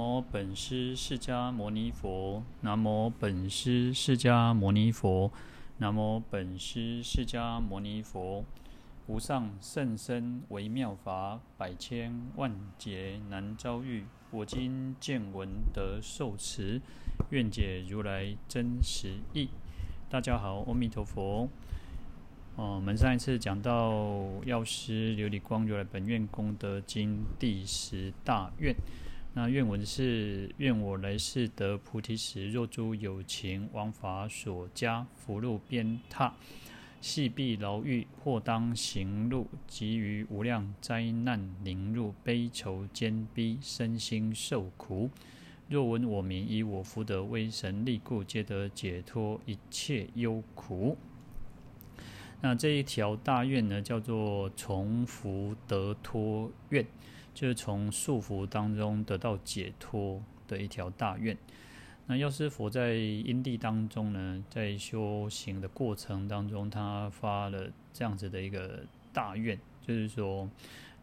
南无本师释迦牟尼佛，南无本师释迦牟尼佛，南无本师释迦牟尼佛。无上甚深微妙法，百千万劫难遭遇。我今见闻得受持，愿解如来真实义。大家好，阿弥陀佛。哦，我们上一次讲到药师琉璃光如来本愿功德经第十大愿。那愿文是：愿我来世得菩提时，若诸有情王法所加福禄鞭挞，系闭牢狱，或当行路，及于无量灾难凌入，悲愁艰逼，身心受苦。若闻我名，以我福德威神力故，皆得解脱一切忧苦。那这一条大愿呢，叫做从福得脱愿。就是从束缚当中得到解脱的一条大愿。那药师佛在因地当中呢，在修行的过程当中，他发了这样子的一个大愿，就是说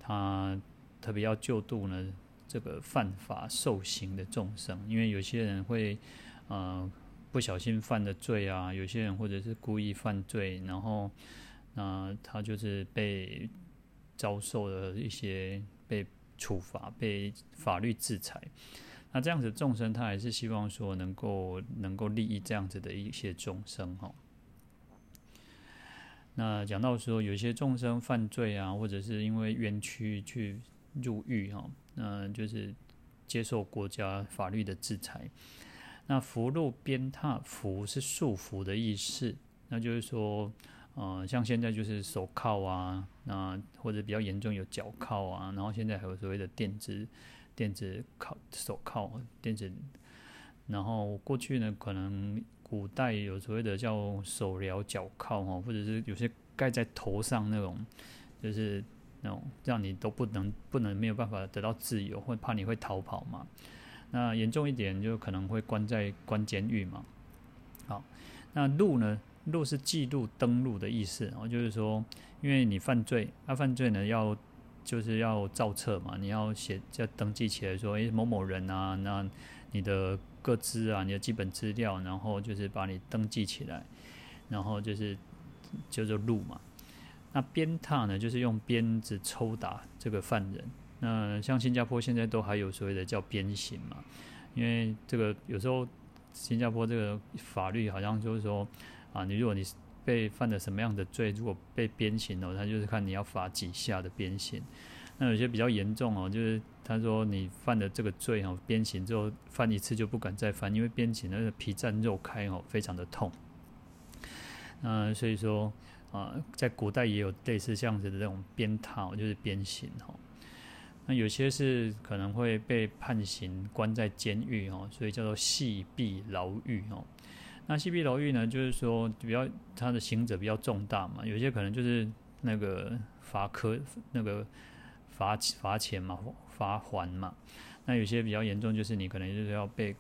他特别要救度呢这个犯法受刑的众生，因为有些人会呃不小心犯的罪啊，有些人或者是故意犯罪，然后那、他就是被遭受了一些被。处罚被法律制裁，那这样子众生他还是希望说能够能够利益这样子的一些众生哈。那讲到说有些众生犯罪啊，或者是因为冤屈去入狱哈，那就是接受国家法律的制裁。那福禄鞭挞，福是束缚的意思，那就是说。呃，像现在就是手铐啊，那或者比较严重有脚铐啊，然后现在还有所谓的电子电子铐手铐电子，然后过去呢，可能古代有所谓的叫手镣脚铐哈，或者是有些盖在头上那种，就是那种让你都不能不能没有办法得到自由，或怕你会逃跑嘛。那严重一点就可能会关在关监狱嘛。好，那路呢？录是记录、登录的意思，然后就是说，因为你犯罪，那、犯罪呢要就是要造册嘛，你要写要登记起来，说，诶某某人啊，那你的个资啊，你的基本资料，然后就是把你登记起来，然后就是叫做录嘛。那鞭挞呢，就是用鞭子抽打这个犯人。那像新加坡现在都还有所谓的叫鞭刑嘛，因为这个有时候新加坡这个法律好像就是说。啊，你如果你被犯了什么样的罪，如果被鞭刑哦，他就是看你要罚几下的鞭刑。那有些比较严重哦，就是他说你犯了这个罪哦，鞭刑之后犯一次就不敢再犯，因为鞭刑那个皮绽肉开哦，非常的痛。那，所以说啊，在古代也有类似这样子的这种鞭挞，就是鞭刑哦。那有些是可能会被判刑关在监狱哦，所以叫做系闭牢狱哦。那西壁牢狱呢，就是说比较他的刑责比较重大嘛，有些可能就是那个罚科那个罚罚钱嘛，罚还嘛。那有些比较严重，就是你可能就是要被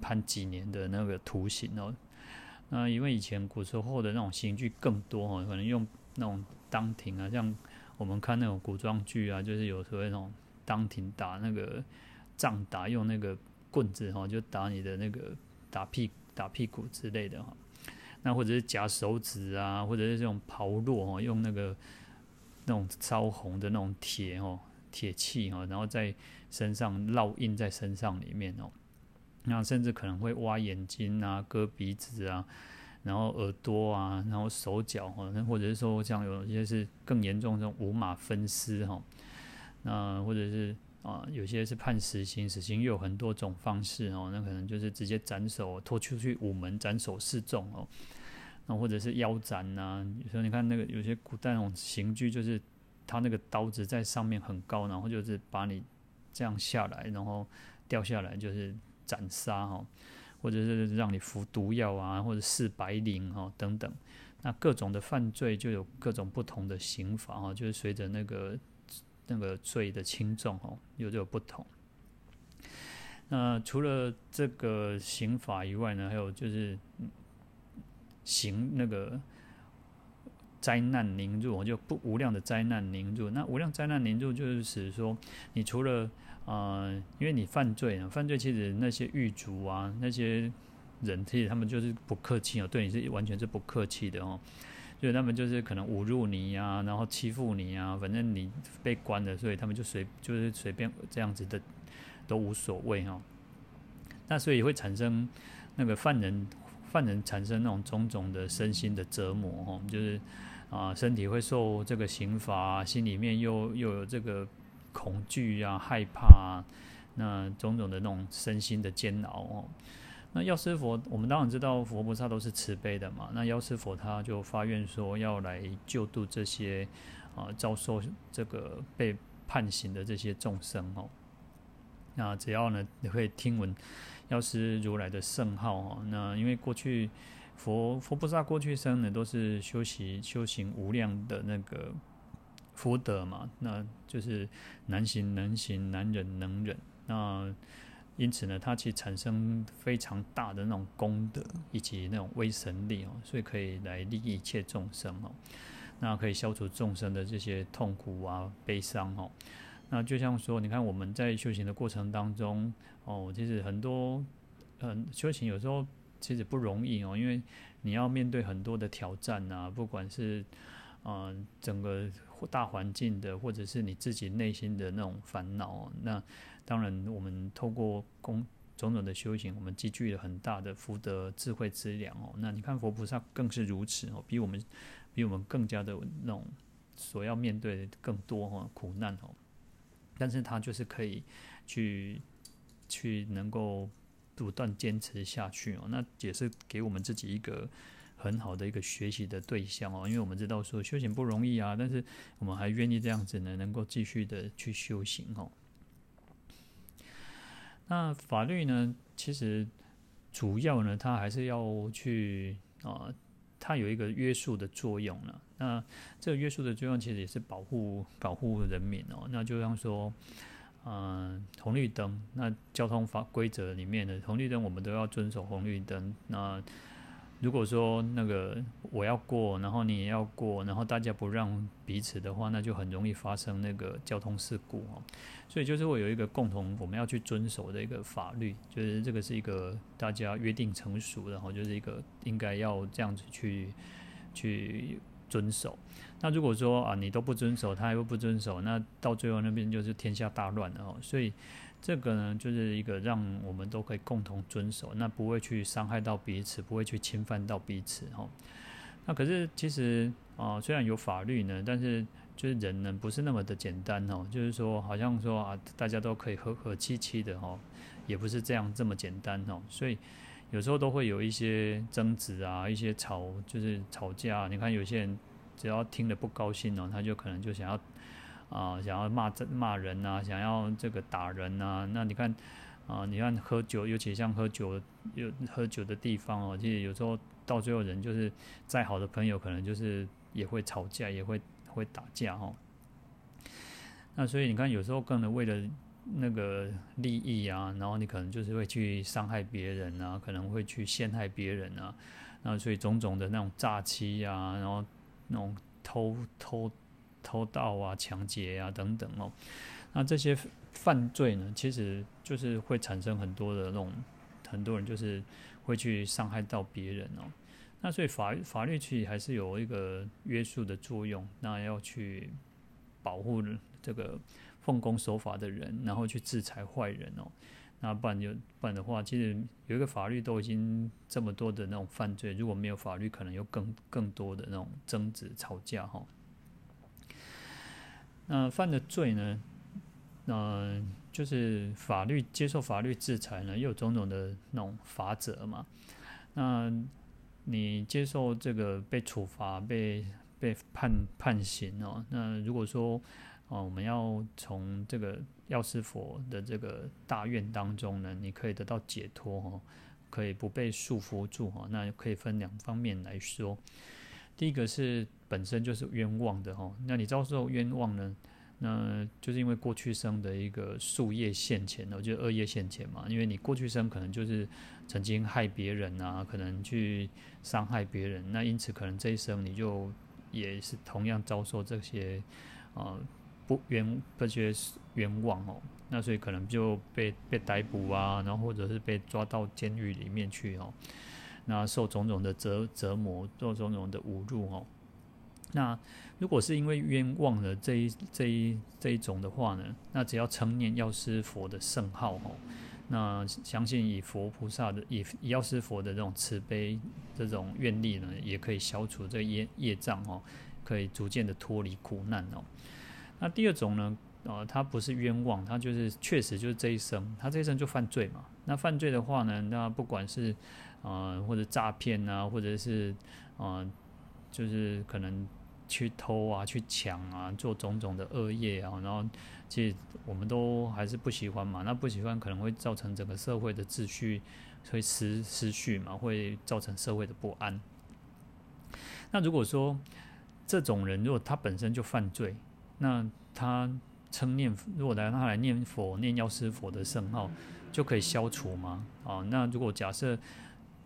判几年的那个徒刑哦。那因为以前古时候的那种刑具更多哦，可能用那种当庭啊，像我们看那种古装剧啊，就是有时候那种当庭打那个仗打，用那个棍子哈，就打你的那个打屁股。打屁股之类的哈，那或者是夹手指啊，或者是这种刨落哈，用那个那种烧红的那种铁哦，铁器哈，然后在身上烙印在身上里面哦，那甚至可能会挖眼睛啊、割鼻子啊，然后耳朵啊，然后手脚哈，那或者是说像有一些是更严重这种五马分尸哈，那或者是。啊，有些是判死刑，死刑又有很多种方式哦。那可能就是直接斩首，拖出去午门斩首示众哦。那或者是腰斩呐、有时候你看那个有些古代那种刑具，就是他那个刀子在上面很高，然后就是把你这样下来，然后掉下来就是斩杀哦。或者是让你服毒药啊，或者是赐白绫哦等等。那各种的犯罪就有各种不同的刑法哦，就是随着那个。那个罪的轻重哦，有这个不同。那除了这个刑法以外呢，还有就是刑那个灾难凌辱，就不无量的灾难凌辱。那无量灾难凌辱就是指说，你除了啊、呃，因为你犯罪啊，犯罪其实那些狱卒啊，那些人其实他们就是不客气哦，对你是完全是不客气的哦，所以他们就是可能侮辱你啊，然后欺负你啊，反正你被关了，所以他们就随就是随便这样子的都无所谓哈。那所以会产生那个犯人犯人产生那种种种的身心的折磨哈，就是啊身体会受这个刑罚，心里面又又有这个恐惧啊害怕啊，那种种的那种身心的煎熬哦。那药师佛，我们当然知道佛菩萨都是慈悲的嘛。那药师佛他就发愿说要来救度这些啊遭受这个被判刑的这些众生哦。那只要呢你会听闻药师如来的圣号哦，那因为过去佛佛菩萨过去生呢都是修习修行无量的那个福德嘛，那就是难行能行，难忍能忍那。因此呢，它其实产生非常大的那种功德以及那种威神力哦，所以可以来利益一切众生哦，那可以消除众生的这些痛苦啊、悲伤哦。那就像说，你看我们在修行的过程当中哦，其实很多嗯，修行有时候其实不容易哦，因为你要面对很多的挑战啊，不管是嗯整个大环境的，或者是你自己内心的那种烦恼，那。当然，我们透过种种的修行，我们积聚了很大的福德、智慧之粮哦。那你看佛菩萨更是如此哦，比我们比我们更加的那种所要面对的更多哦苦难哦。但是他就是可以去去能够不断坚持下去哦。那也是给我们自己一个很好的一个学习的对象哦。因为我们知道说修行不容易啊，但是我们还愿意这样子呢，能够继续的去修行哦。那法律呢？其实主要呢，它还是要去啊、它有一个约束的作用了。那这个约束的作用，其实也是保护保护人民哦。那就像说，嗯、红绿灯，那交通法规则里面的红绿灯，我们都要遵守红绿灯。那如果说那个我要过，然后你也要过，然后大家不让彼此的话，那就很容易发生那个交通事故哦。所以就是会有一个共同我们要去遵守的一个法律，就是这个是一个大家约定成熟，然后就是一个应该要这样子去去遵守。那如果说啊你都不遵守，他又不遵守，那到最后那边就是天下大乱了哦。所以。这个呢，就是一个让我们都可以共同遵守，那不会去伤害到彼此，不会去侵犯到彼此哈。那可是其实啊、虽然有法律呢，但是就是人呢不是那么的简单哦。就是说，好像说啊，大家都可以和和气气的哈，也不是这样这么简单哦。所以有时候都会有一些争执啊，一些吵，就是吵架。你看有些人只要听了不高兴哦，他就可能就想要。啊，想要骂这骂人呐，想要这个打人呐，那你看，啊，你看喝酒，尤其像喝酒有喝酒的地方哦，其实有时候到最后人就是再好的朋友，可能就是也会吵架，也会会打架哦。那所以你看，有时候可能为了那个利益啊，然后你可能就是会去伤害别人啊，可能会去陷害别人啊，然后所以种种的那种诈欺啊，然后那种偷偷。偷盗啊、抢劫啊等等哦，那这些犯罪呢，其实就是会产生很多的那种，很多人就是会去伤害到别人哦。那所以法法律其实还是有一个约束的作用，那要去保护这个奉公守法的人，然后去制裁坏人哦。那不然就不然的话，其实有一个法律都已经这么多的那种犯罪，如果没有法律，可能有更更多的那种争执、吵架哈。那犯的罪呢？呃，就是法律接受法律制裁呢，又有种种的那种法则嘛。那你接受这个被处罚、被被判判刑哦。那如果说哦，我们要从这个药师佛的这个大愿当中呢，你可以得到解脱哦，可以不被束缚住哈。那可以分两方面来说。第一个是本身就是冤枉的哈，那你遭受冤枉呢，那就是因为过去生的一个宿业现前，我觉得恶业现前嘛，因为你过去生可能就是曾经害别人啊，可能去伤害别人，那因此可能这一生你就也是同样遭受这些啊不冤这些冤枉哦。那所以可能就被被逮捕啊，然后或者是被抓到监狱里面去哦，那受种种的折折磨，受种种的侮辱哦。那如果是因为冤枉的这一这一这一种的话呢，那只要称念药师佛的圣号哦，那相信以佛菩萨的以药师佛的这种慈悲这种愿力呢，也可以消除这业业障哦，可以逐渐的脱离苦难哦。那第二种呢，呃，他不是冤枉，他就是确实就是这一生，他这一生就犯罪嘛。那犯罪的话呢，那不管是呃或者诈骗啊，或者是呃就是可能。去偷啊，去抢啊，做种种的恶业啊，然后其实我们都还是不喜欢嘛。那不喜欢可能会造成整个社会的秩序会失失序嘛，会造成社会的不安。那如果说这种人如果他本身就犯罪，那他称念如果来他来念佛念药师佛的圣号就可以消除吗？啊，那如果假设。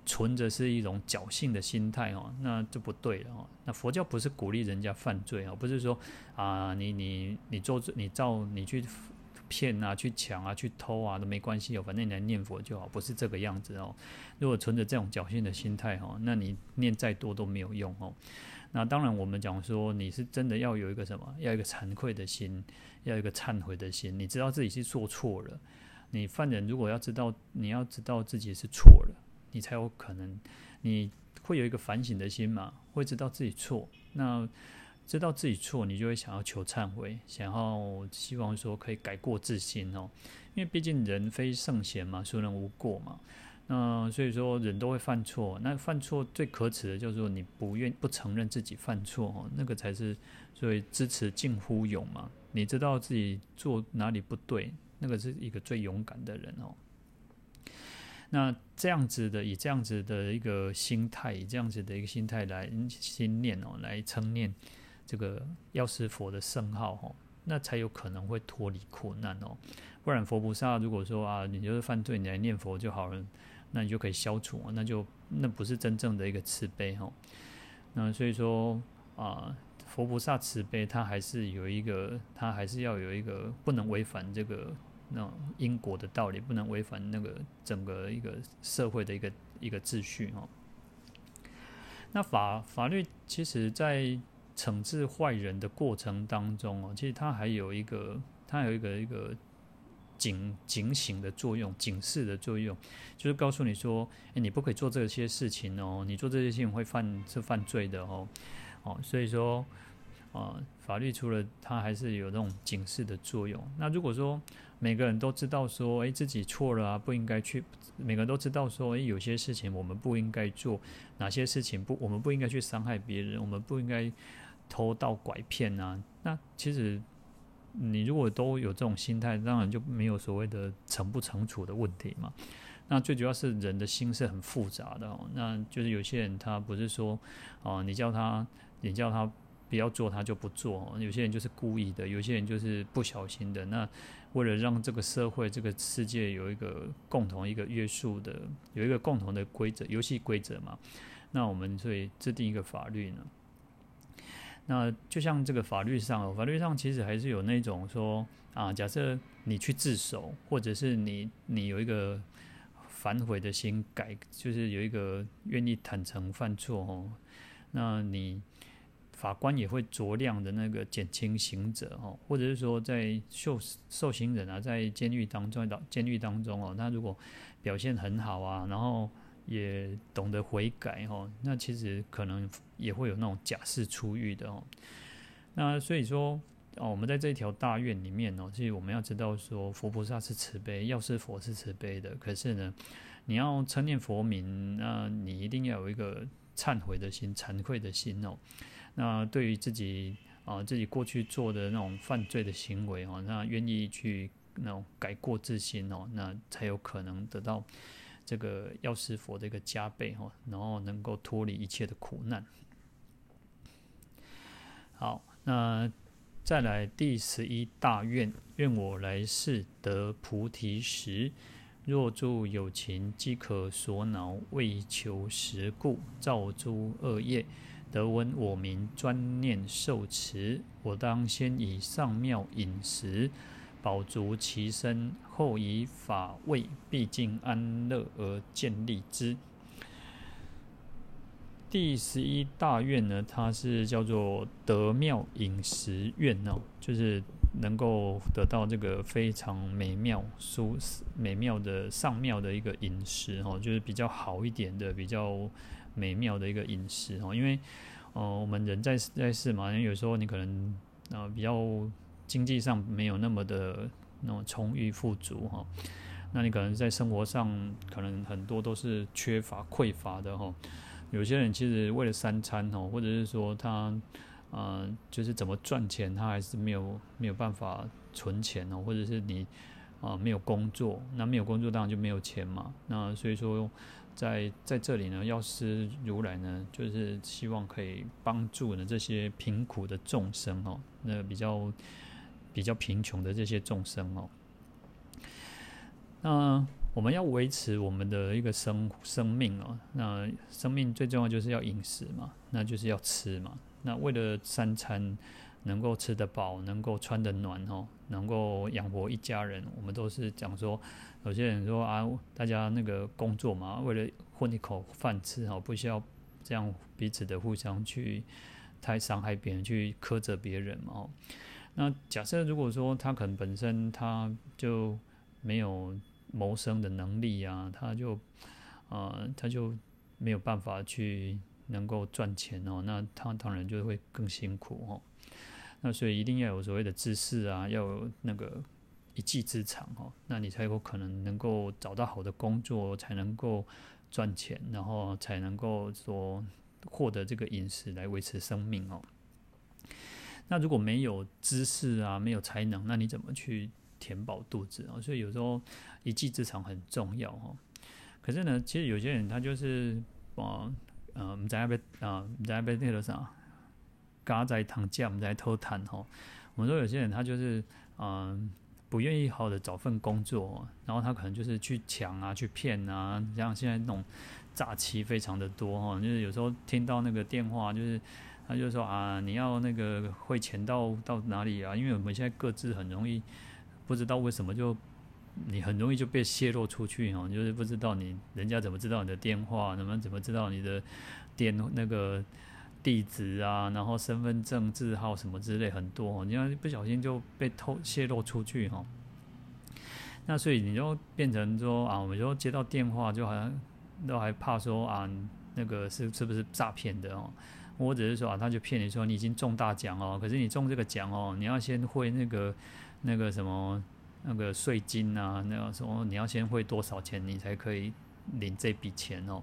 存着是一种侥幸的心态哦，那就不对了哦。那佛教不是鼓励人家犯罪哦，不是说啊，你你你做你照你去骗啊，去抢啊，去偷啊都没关系哦，反正你来念佛就好，不是这个样子哦。如果存着这种侥幸的心态哦，那你念再多都没有用哦。那当然，我们讲说你是真的要有一个什么，要一个惭愧的心，要一个忏悔的心。你知道自己是做错了，你犯人如果要知道，你要知道自己是错了。你才有可能，你会有一个反省的心嘛，会知道自己错。那知道自己错，你就会想要求忏悔，想要希望说可以改过自新哦。因为毕竟人非圣贤嘛，孰能无过嘛。那所以说人都会犯错。那犯错最可耻的就是说你不愿不承认自己犯错哦，那个才是所谓知耻近乎勇嘛。你知道自己做哪里不对，那个是一个最勇敢的人哦。那这样子的，以这样子的一个心态，以这样子的一个心态来心念哦，来称念这个药师佛的圣号哦，那才有可能会脱离苦难哦。不然佛菩萨如果说啊，你就是犯罪，你来念佛就好了，那你就可以消除，那就那不是真正的一个慈悲哦。那所以说啊，佛菩萨慈悲，他还是有一个，他还是要有一个不能违反这个。那因果的道理不能违反那个整个一个社会的一个一个秩序哦。那法法律其实在惩治坏人的过程当中哦，其实它还有一个它有一个一个警警醒的作用、警示的作用，就是告诉你说，诶，你不可以做这些事情哦，你做这些事情会犯是犯罪的哦。哦，所以说啊，法律除了它还是有那种警示的作用。那如果说每个人都知道说，诶，自己错了啊，不应该去。每个人都知道说，诶，有些事情我们不应该做，哪些事情不，我们不应该去伤害别人，我们不应该偷盗拐骗啊。那其实你如果都有这种心态，当然就没有所谓的惩不惩处的问题嘛。那最主要是人的心是很复杂的哦。那就是有些人他不是说，哦，你叫他，你叫他不要做，他就不做。有些人就是故意的，有些人就是不小心的。那为了让这个社会、这个世界有一个共同一个约束的，有一个共同的规则、游戏规则嘛，那我们所以制定一个法律呢。那就像这个法律上，法律上其实还是有那种说啊，假设你去自首，或者是你你有一个反悔的心改，就是有一个愿意坦诚犯错哦，那你。法官也会酌量的那个减轻刑责哦，或者是说在受受刑人啊，在监狱当中，到监狱当中哦，他如果表现很好啊，然后也懂得悔改哦，那其实可能也会有那种假释出狱的哦。那所以说哦，我们在这一条大愿里面哦，其实我们要知道说，佛菩萨是慈悲，药师佛是慈悲的。可是呢，你要称念佛名，那你一定要有一个忏悔的心、惭愧的心哦。那对于自己啊，自己过去做的那种犯罪的行为哦，那愿意去那种改过自新哦，那才有可能得到这个药师佛的一个加倍哦，然后能够脱离一切的苦难。好，那再来第十一大愿，愿我来世得菩提时，若诸有情饥渴所恼，为求食故，造诸恶业。得闻我名，专念受持，我当先以上妙饮食，饱足其身，后以法味毕竟安乐而建立之。第十一大愿呢，它是叫做得妙饮食愿哦，就是能够得到这个非常美妙、舒适美妙的上妙的一个饮食哦，就是比较好一点的、比较美妙的一个饮食哦。因为哦，我们人在在世嘛，有时候你可能啊比较经济上没有那么的那种充裕富足哈，那你可能在生活上可能很多都是缺乏匮乏的哈。有些人其实为了三餐哦，或者是说他，呃，就是怎么赚钱，他还是没有没有办法存钱哦，或者是你啊、呃、没有工作，那没有工作当然就没有钱嘛。那所以说在在这里呢，药师如来呢，就是希望可以帮助呢这些贫苦的众生哦，那比较比较贫穷的这些众生哦，那。我们要维持我们的一个生生命哦，那生命最重要就是要饮食嘛，那就是要吃嘛。那为了三餐能够吃得饱，能够穿得暖哦，能够养活一家人，我们都是讲说，有些人说啊，大家那个工作嘛，为了混一口饭吃哦，不需要这样彼此的互相去太伤害别人，去苛责别人嘛哦。那假设如果说他可能本身他就没有。谋生的能力啊，他就，呃，他就没有办法去能够赚钱哦，那他当然就会更辛苦哦。那所以一定要有所谓的知识啊，要有那个一技之长哦，那你才有可能能够找到好的工作，才能够赚钱，然后才能够说获得这个饮食来维持生命哦。那如果没有知识啊，没有才能，那你怎么去填饱肚子啊？所以有时候。一技之长很重要哈，可是呢，其实有些人他就是啊，呃，我们在那边啊，我们在那边那个啥，嘎在躺架，我们在偷谈哈。我们说有些人他就是嗯、不愿意好好的找份工作，然后他可能就是去抢啊，去骗啊，像现在那种诈欺非常的多哈。就是有时候听到那个电话，就是他就说啊，你要那个汇钱到到哪里啊？因为我们现在各自很容易不知道为什么就。你很容易就被泄露出去哈，就是不知道你人家怎么知道你的电话，那么怎么知道你的电那个地址啊，然后身份证字号什么之类很多，你要不小心就被偷泄露出去哈。那所以你就变成说啊，我们就接到电话就好像都还怕说啊，那个是是不是诈骗的哦，或者是说啊，他就骗你说你已经中大奖哦，可是你中这个奖哦，你要先汇那个那个什么。那个税金啊，那个什么你要先汇多少钱，你才可以领这笔钱哦。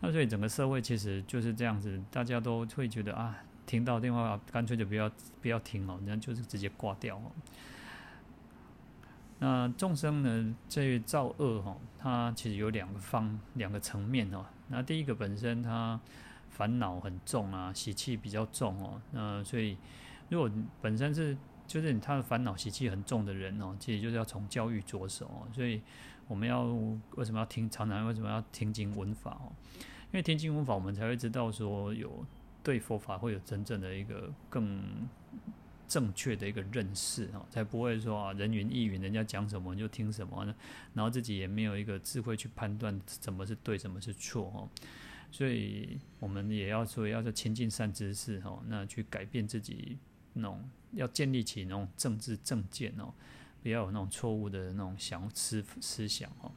那所以整个社会其实就是这样子，大家都会觉得啊，听到电话干脆就不要不要听哦，那就是直接挂掉哦。那众生呢，这造恶哈，它其实有两个方两个层面哦。那第一个本身它烦恼很重啊，习气比较重哦。那所以如果本身是就是他的烦恼习气很重的人哦，其实就是要从教育着手哦。所以我们要为什么要听常常为什么要听经闻法哦？因为听经闻法，我们才会知道说有对佛法会有真正的一个更正确的一个认识哦，才不会说啊人云亦云，人家讲什么你就听什么呢？然后自己也没有一个智慧去判断什么是对，什么是错哦。所以我们也要说，要做亲近善知识哦，那去改变自己那种。要建立起那种政治正见哦，不要有那种错误的那种想思思想哦。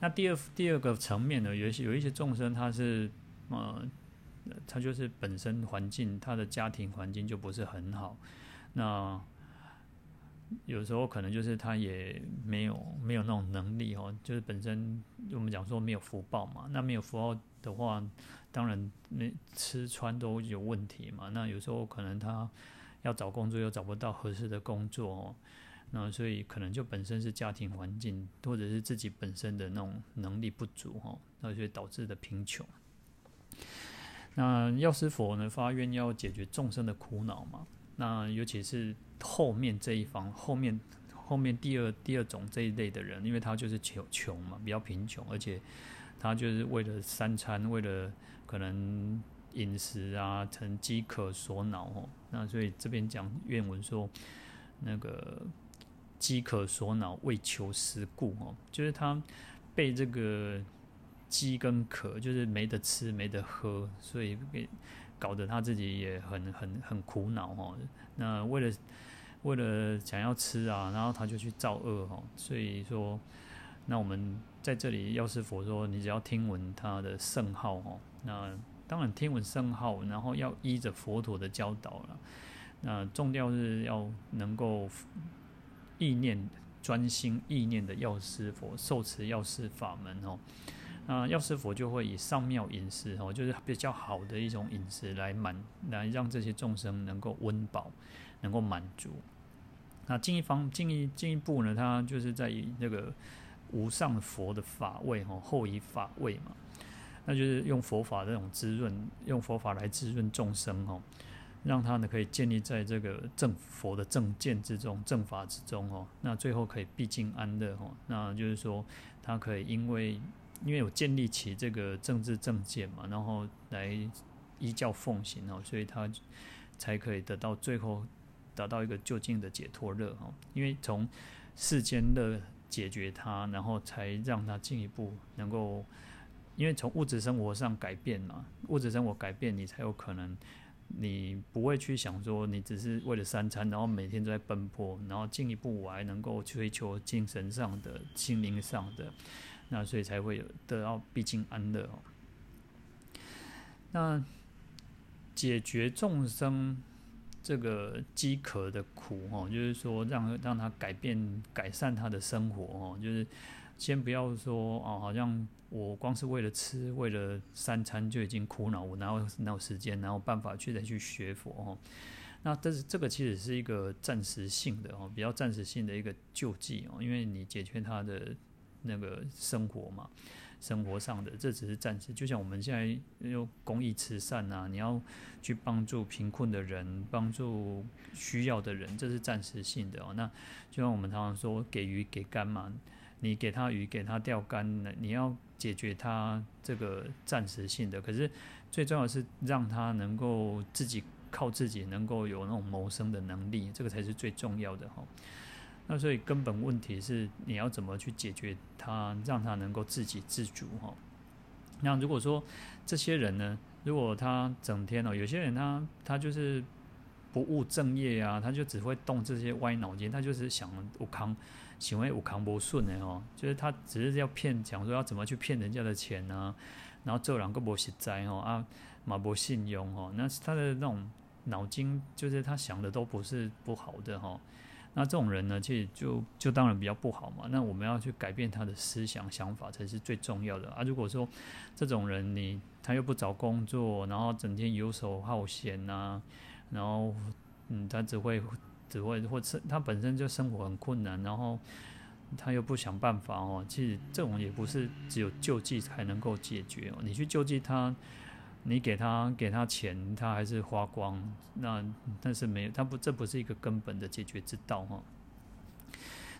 那第二第二个层面呢，有些有一些众生，他是呃，他就是本身环境，他的家庭环境就不是很好。那有时候可能就是他也没有没有那种能力哦，就是本身我们讲说没有福报嘛。那没有福报的话。当然，那吃穿都有问题嘛。那有时候可能他要找工作又找不到合适的工作哦，那所以可能就本身是家庭环境或者是自己本身的那种能力不足哈，那所以导致的贫穷。那药师佛呢，发愿要解决众生的苦恼嘛。那尤其是后面这一方，后面后面第二第二种这一类的人，因为他就是穷穷嘛，比较贫穷，而且他就是为了三餐，为了可能饮食啊，成饥渴所恼哦。那所以这边讲愿文说，那个饥渴所恼，为求食故哦，就是他被这个饥跟渴，就是没得吃没得喝，所以给搞得他自己也很很很苦恼哦。那为了为了想要吃啊，然后他就去造恶哦。所以说，那我们在这里，药师佛说，你只要听闻他的圣号哦，那当然听闻圣号，然后要依着佛陀的教导了。那重要是要能够意念专心意念的药师佛受持药师法门哦，那药师佛就会以上妙饮食哦，就是比较好的一种饮食来满来让这些众生能够温饱，能够满足。那进一方进一进一步呢，他就是在以那个无上佛的法位哦，后以法位嘛，那就是用佛法这种滋润，用佛法来滋润众生哦。让他呢可以建立在这个正佛的正见之中、正法之中哦，那最后可以毕竟安乐哦。那就是说，他可以因为因为有建立起这个政治正见嘛，然后来依教奉行哦，所以他才可以得到最后达到一个究竟的解脱乐哦。因为从世间乐解决他，然后才让他进一步能够，因为从物质生活上改变嘛，物质生活改变，你才有可能。你不会去想说，你只是为了三餐，然后每天都在奔波，然后进一步我还能够追求精神上的、心灵上的，那所以才会得到毕竟安乐。那解决众生这个饥渴的苦哦，就是说让让他改变、改善他的生活哦，就是。先不要说哦，好像我光是为了吃，为了三餐就已经苦恼，我哪有哪有时间，哪有办法去再去学佛哦？那但是这个其实是一个暂时性的哦，比较暂时性的一个救济哦，因为你解决他的那个生活嘛，生活上的这只是暂时。就像我们现在用公益慈善啊，你要去帮助贫困的人，帮助需要的人，这是暂时性的哦。那就像我们常常说，给鱼给干嘛。你给他鱼，给他钓竿，你要解决他这个暂时性的。可是最重要的是让他能够自己靠自己，能够有那种谋生的能力，这个才是最重要的哈。那所以根本问题是你要怎么去解决他，让他能够自给自足哈。那如果说这些人呢，如果他整天哦，有些人他他就是不务正业啊，他就只会动这些歪脑筋，他就是想我扛。行为有扛不顺的哦，就是他只是要骗，讲说要怎么去骗人家的钱啊，然后做两个不实在哦啊，嘛不信用哦，那他的那种脑筋就是他想的都不是不好的哈，那这种人呢，其实就就当然比较不好嘛。那我们要去改变他的思想想法才是最重要的啊。如果说这种人你他又不找工作，然后整天游手好闲呐、然后嗯，他只会。只会或者他本身就生活很困难，然后他又不想办法哦。其实这种也不是只有救济才能够解决哦。你去救济他，你给他给他钱，他还是花光。那但是没有，他不，这不是一个根本的解决之道哈。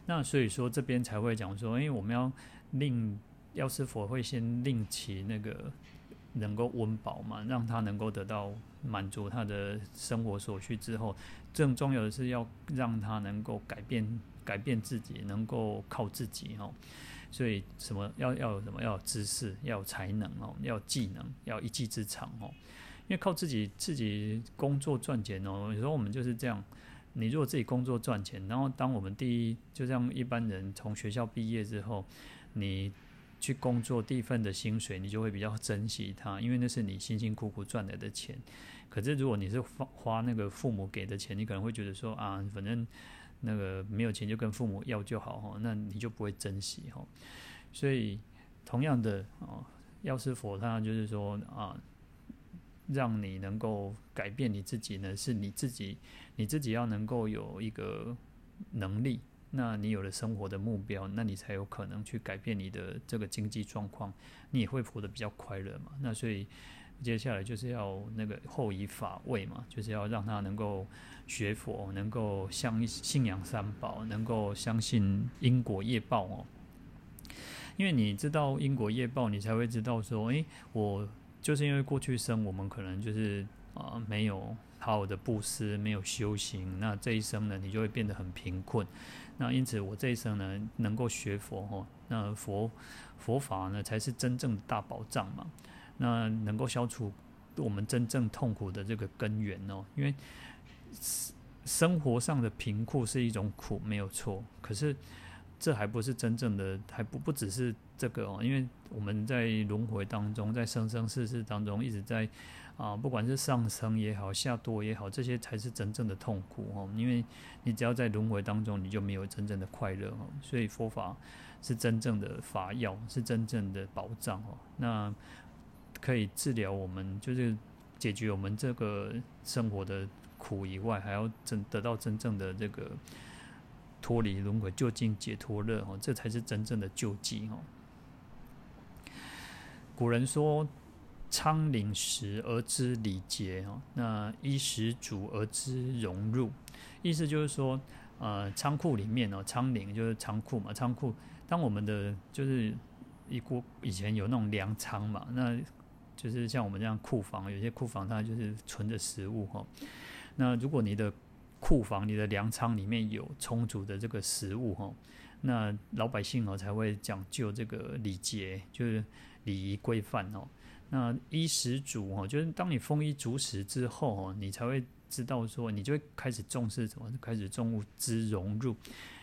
那所以说这边才会讲说，因为我们要令药师佛会先令其那个能够温饱嘛，让他能够得到满足他的生活所需之后。更重要的是要让他能够改变，改变自己，能够靠自己哦。所以什么要要有什么要有知识，要有才能哦，要有技能，要一技之长哦。因为靠自己自己工作赚钱哦，有时候我们就是这样。你如果自己工作赚钱，然后当我们第一，就像一般人从学校毕业之后，你去工作第一份的薪水，你就会比较珍惜它，因为那是你辛辛苦苦赚来的钱。可是，如果你是花那个父母给的钱，你可能会觉得说啊，反正那个没有钱就跟父母要就好哈，那你就不会珍惜哈。所以，同样的啊，药师佛他就是说啊，让你能够改变你自己呢，是你自己，你自己要能够有一个能力，那你有了生活的目标，那你才有可能去改变你的这个经济状况，你也会活得比较快乐嘛。那所以。接下来就是要那个后以法位嘛，就是要让他能够学佛，能够相信仰三宝，能够相信因果业报哦。因为你知道因果业报，你才会知道说，诶，我就是因为过去生我们可能就是啊、没有好好的布施，没有修行，那这一生呢，你就会变得很贫困。那因此，我这一生呢，能够学佛哦，那佛佛法呢，才是真正的大宝藏嘛。那能够消除我们真正痛苦的这个根源哦，因为生活上的贫苦是一种苦，没有错。可是这还不是真正的，还不不只是这个哦，因为我们在轮回当中，在生生世世当中一直在。啊，不管是上升也好，下堕也好，这些才是真正的痛苦哦。因为你只要在轮回当中，你就没有真正的快乐哦。所以佛法是真正的法药，是真正的宝藏哦。那可以治疗我们，就是解决我们这个生活的苦以外，还要真得到真正的这个脱离轮回、究竟解脱乐哦。这才是真正的救济哦。古人说。仓廩实而知礼节哦，那衣食足而知荣辱。意思就是说，呃，仓库里面哦，仓廩就是仓库嘛，仓库。当我们的就是一锅以前有那种粮仓嘛，那就是像我们这样库房，有些库房它就是存着食物哈。那如果你的库房、你的粮仓里面有充足的这个食物哈，那老百姓哦才会讲究这个礼节，就是礼仪规范哦。那衣食足哦，就是当你丰衣足食之后哦，你才会知道说，你就会开始重视什么，开始重视荣辱，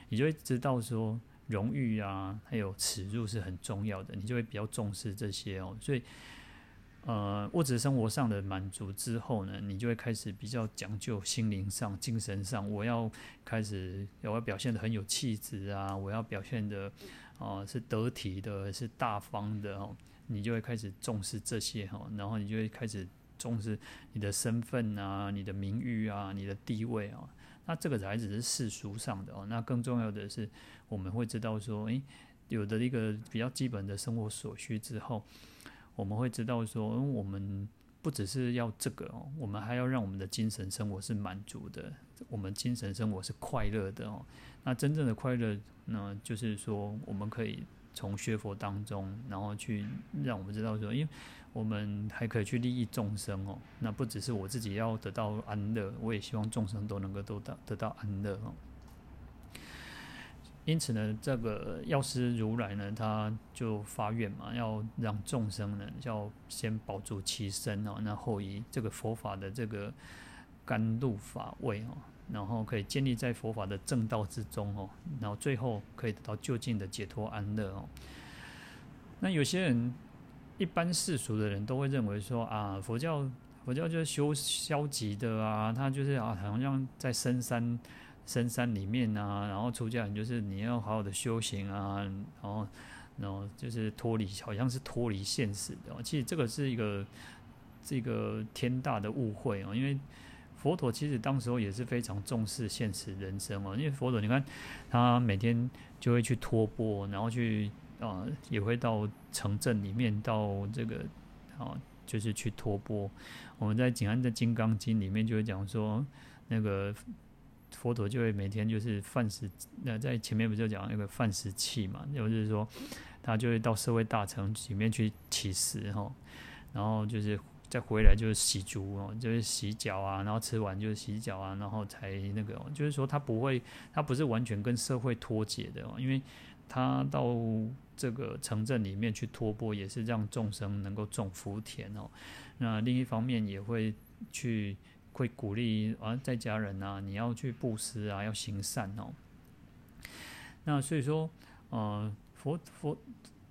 你就会知道说荣誉啊，还有耻辱是很重要的，你就会比较重视这些哦。所以，呃，物质生活上的满足之后呢，你就会开始比较讲究心灵上、精神上，我要开始我要表现得很有气质啊，我要表现得啊、呃、是得体的，是大方的哦。你就会开始重视这些哈，然后你就会开始重视你的身份啊、你的名誉啊、你的地位啊。那这个才只是世俗上的哦。那更重要的是，我们会知道说，诶，有的一个比较基本的生活所需之后，我们会知道说，我们不只是要这个哦，我们还要让我们的精神生活是满足的，我们精神生活是快乐的哦。那真正的快乐呢，就是说我们可以。从学佛当中，然后去让我们知道说，因为我们还可以去利益众生哦。那不只是我自己要得到安乐，我也希望众生都能够得到得到安乐哦。因此呢，这个药师如来呢，他就发愿嘛，要让众生呢，要先保住其身哦，那后以这个佛法的这个甘露法味哦。然后可以建立在佛法的正道之中哦，然后最后可以得到究竟的解脱安乐哦。那有些人，一般世俗的人都会认为说啊，佛教佛教就是修消极的啊，他就是啊，好像在深山深山里面啊，然后出家人就是你要好好的修行啊，然后然后就是脱离，好像是脱离现实的。其实这个是一个这个天大的误会啊，因为。佛陀其实当时候也是非常重视现实人生哦，因为佛陀你看他每天就会去托钵，然后去啊、也会到城镇里面到这个啊就是去托钵。我们在《景安的金刚经》里面就会讲说，那个佛陀就会每天就是饭食，那在前面不就讲那个饭食器嘛，就是说他就会到社会大城里面去乞食哈，然后就是。再回来就是洗足哦，就是洗脚啊，然后吃完就是洗脚啊，然后才那个，就是说他不会，他不是完全跟社会脱节的哦，因为他到这个城镇里面去托钵，也是让众生能够种福田哦。那另一方面也会去会鼓励啊，在家人啊，你要去布施啊，要行善哦。那所以说，呃，佛佛。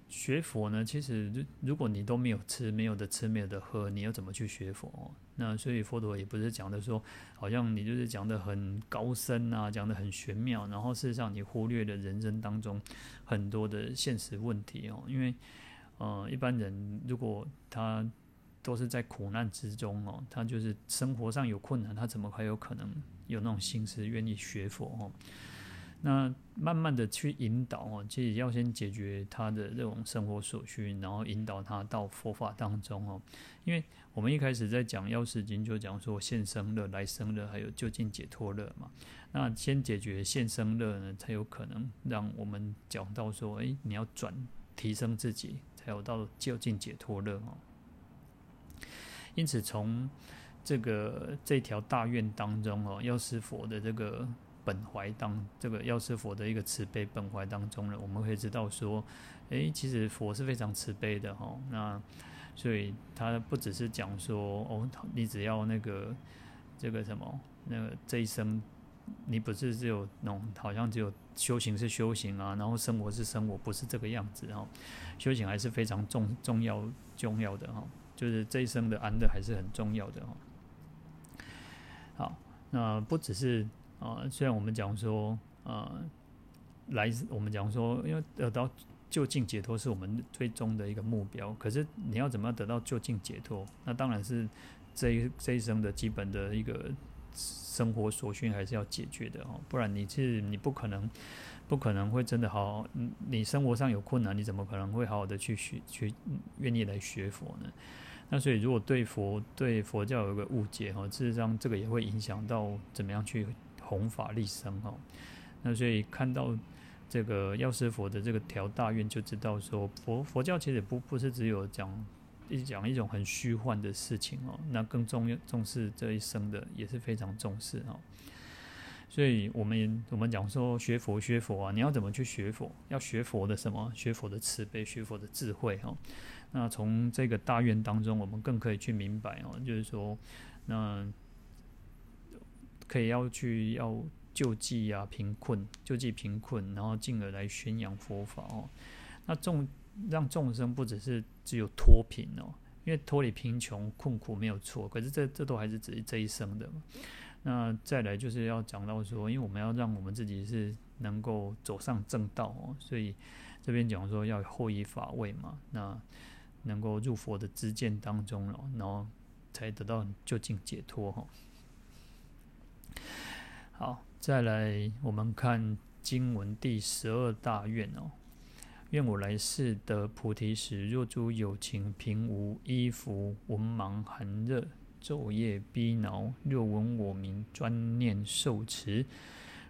学佛呢，其实如果你都没有吃，没有的吃，没有的喝，你要怎么去学佛？那所以佛陀也不是讲的说，好像你就是讲的很高深啊，讲的很玄妙，然后事实上你忽略了人生当中很多的现实问题哦。因为呃，一般人如果他都是在苦难之中哦，他就是生活上有困难，他怎么还有可能有那种心思愿意学佛哦？那慢慢的去引导哦，其实要先解决他的这种生活所需，然后引导他到佛法当中哦。因为我们一开始在讲《药师经》，就讲说现生乐、来生乐，还有究竟解脱乐嘛。那先解决现生乐呢，才有可能让我们讲到说，哎，你要转提升自己，才有到究竟解脱乐哦。因此从这个这条大愿当中哦，药师佛的这个本怀当，这个药师佛的一个慈悲本怀当中呢，我们可以知道说，诶，其实佛是非常慈悲的哈。那所以他不只是讲说哦，你只要那个这个什么，那个这一生，你不是只有那种好像只有修行是修行啊，然后生活是生活，不是这个样子哈。修行还是非常重重要重要的哈，就是这一生的安乐还是很重要的哈。好，那不只是啊，虽然我们讲说啊，来我们讲说，因为得到究竟解脱是我们最终的一个目标，可是你要怎么样得到究竟解脱？那当然是这一这一生的基本的一个生活所需还是要解决的哦，不然你是你不可能不可能会真的好，你生活上有困难，你怎么可能会好好的去学去愿意来学佛呢？那所以，如果对佛对佛教有个误解哈，事实上这个也会影响到怎么样去弘法利生哈。那所以看到这个药师佛的这个条大愿，就知道说佛佛教其实不不是只有讲一讲一种很虚幻的事情哦，那更重要重视这一生的也是非常重视哈。所以我们我们讲说学佛学佛啊，你要怎么去学佛？要学佛的什么？学佛的慈悲，学佛的智慧哈。那从这个大愿当中，我们更可以去明白哦，就是说，那可以要去要救济啊贫困，救济贫困，然后进而来宣扬佛法哦。那众让众生不只是只有脱贫哦，因为脱离贫穷困苦没有错，可是这这都还是只是这一生的。那再来就是要讲到说，因为我们要让我们自己是能够走上正道哦，所以这边讲说要后以法位嘛，那。能够入佛的知见当中了，然后才得到究竟解脱哈。好，再来我们看经文第十二大愿哦。愿我来世得菩提时，若诸有情贫无衣服，文盲寒热，昼夜逼恼，若闻我名，专念受持，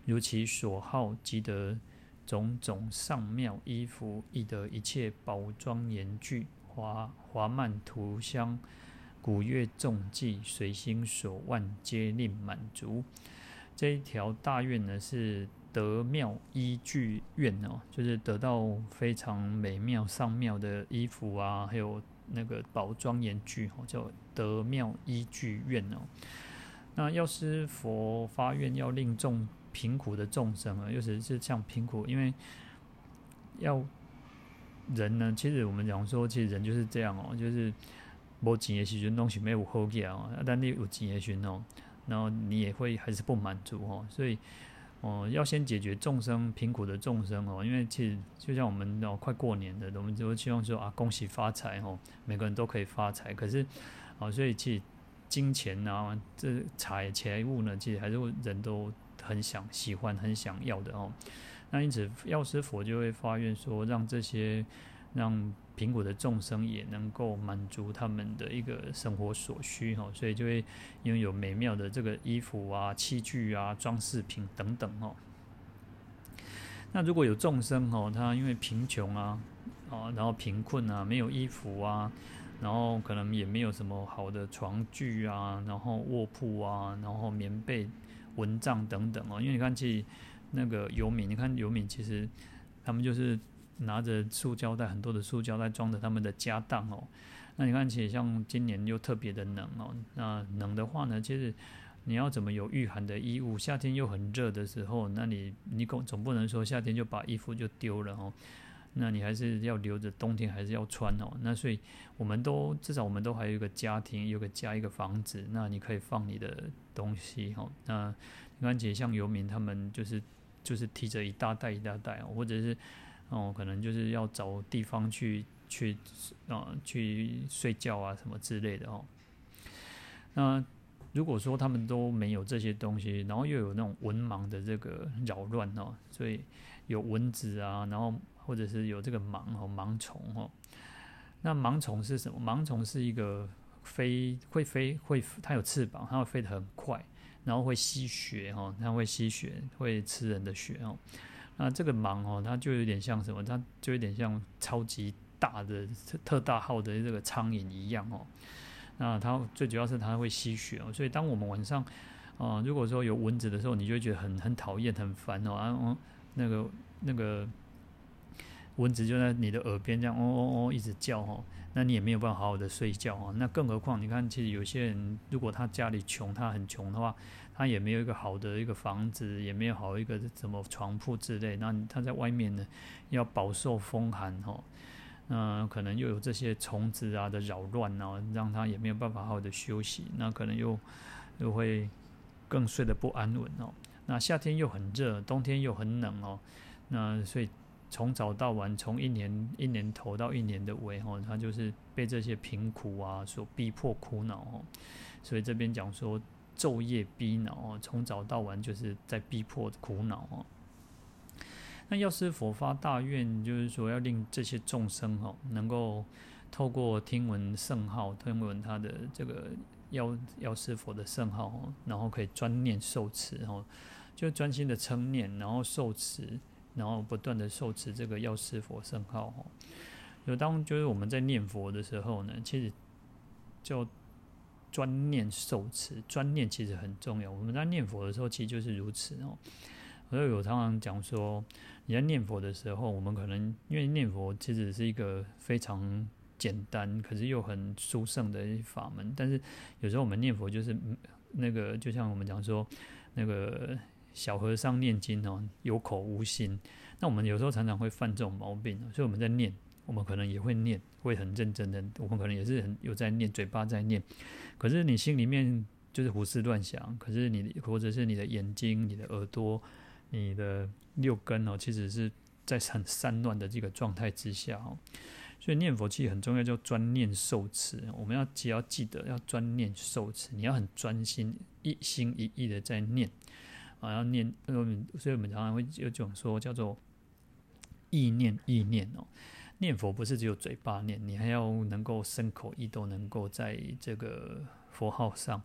如其所好，即得种种上妙衣服，亦得一切宝庄严具。华华曼涂香，古乐众伎，随心所愿，皆令满足。这一条大愿呢，是得妙衣具愿哦，就是得到非常美妙上妙的衣服啊，还有那个宝庄严具哦，叫得妙衣具愿哦。那药师佛发愿要令众贫苦的众生啊，尤其是像贫苦，因为要。人呢，其实我们讲说，其实人就是这样哦，就是没钱的时阵东西没有好起来哦，但你有钱的时阵哦，然后你也会还是不满足哦，所以哦，要先解决众生贫苦的众生哦，因为其实就像我们哦，快过年的，我们就希望说啊，恭喜发财哦，每个人都可以发财，可是哦，所以其实金钱啊，这财财物呢，其实还是人都很想喜欢、很想要的哦。那因此，药师佛就会发愿说，让这些让贫苦的众生也能够满足他们的一个生活所需哈，所以就会拥有美妙的这个衣服啊、器具啊、装饰品等等哈。那如果有众生哦，他因为贫穷啊，啊，然后贫困啊，没有衣服啊，然后可能也没有什么好的床具啊，然后卧铺啊，然后棉被、蚊帐等等哦，因为你看去。那个游民，你看游民其实他们就是拿着塑胶袋，很多的塑胶袋装着他们的家当哦。那你看，其实像今年又特别的冷哦。那冷的话呢，其实你要怎么有御寒的衣物？夏天又很热的时候，那你你总总不能说夏天就把衣服就丢了哦。那你还是要留着，冬天还是要穿哦。那所以我们都至少我们都还有一个家庭，有个家，一个房子，那你可以放你的东西哦。那你看，其实像游民他们就是。就是提着一大袋一大袋哦，或者是哦，可能就是要找地方去去啊、呃、去睡觉啊什么之类的哦。那如果说他们都没有这些东西，然后又有那种文盲的这个扰乱哦，所以有蚊子啊，然后或者是有这个盲哦，盲虫哦。那盲虫是什么？盲虫是一个飞会飞会，它有翅膀，它会飞得很快。然后会吸血哈，它会吸血，会吃人的血哦。那这个蟒哦，它就有点像什么？它就有点像超级大的特大号的这个苍蝇一样哦。那它最主要是它会吸血哦，所以当我们晚上啊、如果说有蚊子的时候，你就会觉得很很讨厌、很烦哦啊，那个那个蚊子就在你的耳边这样哦哦哦一直叫哦，那你也没有办法好好的睡觉哦。那更何况你看，其实有些人如果他家里穷，他很穷的话，他也没有一个好的一个房子，也没有好一个什么床铺之类，那他在外面呢要饱受风寒哦。那可能又有这些虫子啊的扰乱啊，让他也没有办法好好的休息，那可能又又会更睡得不安稳哦。那夏天又很热，冬天又很冷哦。那所以从早到晚，从一年一年头到一年的尾哦，他就是被这些贫苦啊所逼迫苦恼哦。所以这边讲说昼夜逼恼哦，从早到晚就是在逼迫苦恼哦。那药师佛发大愿，就是说要令这些众生哦，能够透过听闻圣号，听闻他的这个药药师佛的圣号，然后可以专念受持哦，就专心的称念，然后受持，然后不断的受持这个药师佛圣号哦。就当就是我们在念佛的时候呢，其实就专念受持，专念其实很重要。我们在念佛的时候，其实就是如此哦。所以我常常讲说，你在念佛的时候，我们可能因为念佛其实是一个非常简单，可是又很殊胜的一法门。但是有时候我们念佛就是那个，就像我们讲说，那个小和尚念经哦，有口无心。那我们有时候常常会犯这种毛病，所以我们在念，我们可能也会念，会很认真的，我们可能也是很有在念，嘴巴在念，可是你心里面就是胡思乱想，可是你或者是你的眼睛、你的耳朵。你的六根哦，其实是在很散乱的这个状态之下哦，所以念佛其实很重要，叫专念受持。我们要只要记得要专念受持，你要很专心，一心一意的在念啊，要念。所以我们常常会有这种说叫做意念意念哦，念佛不是只有嘴巴念，你还要能够身口意都能够在这个佛号上。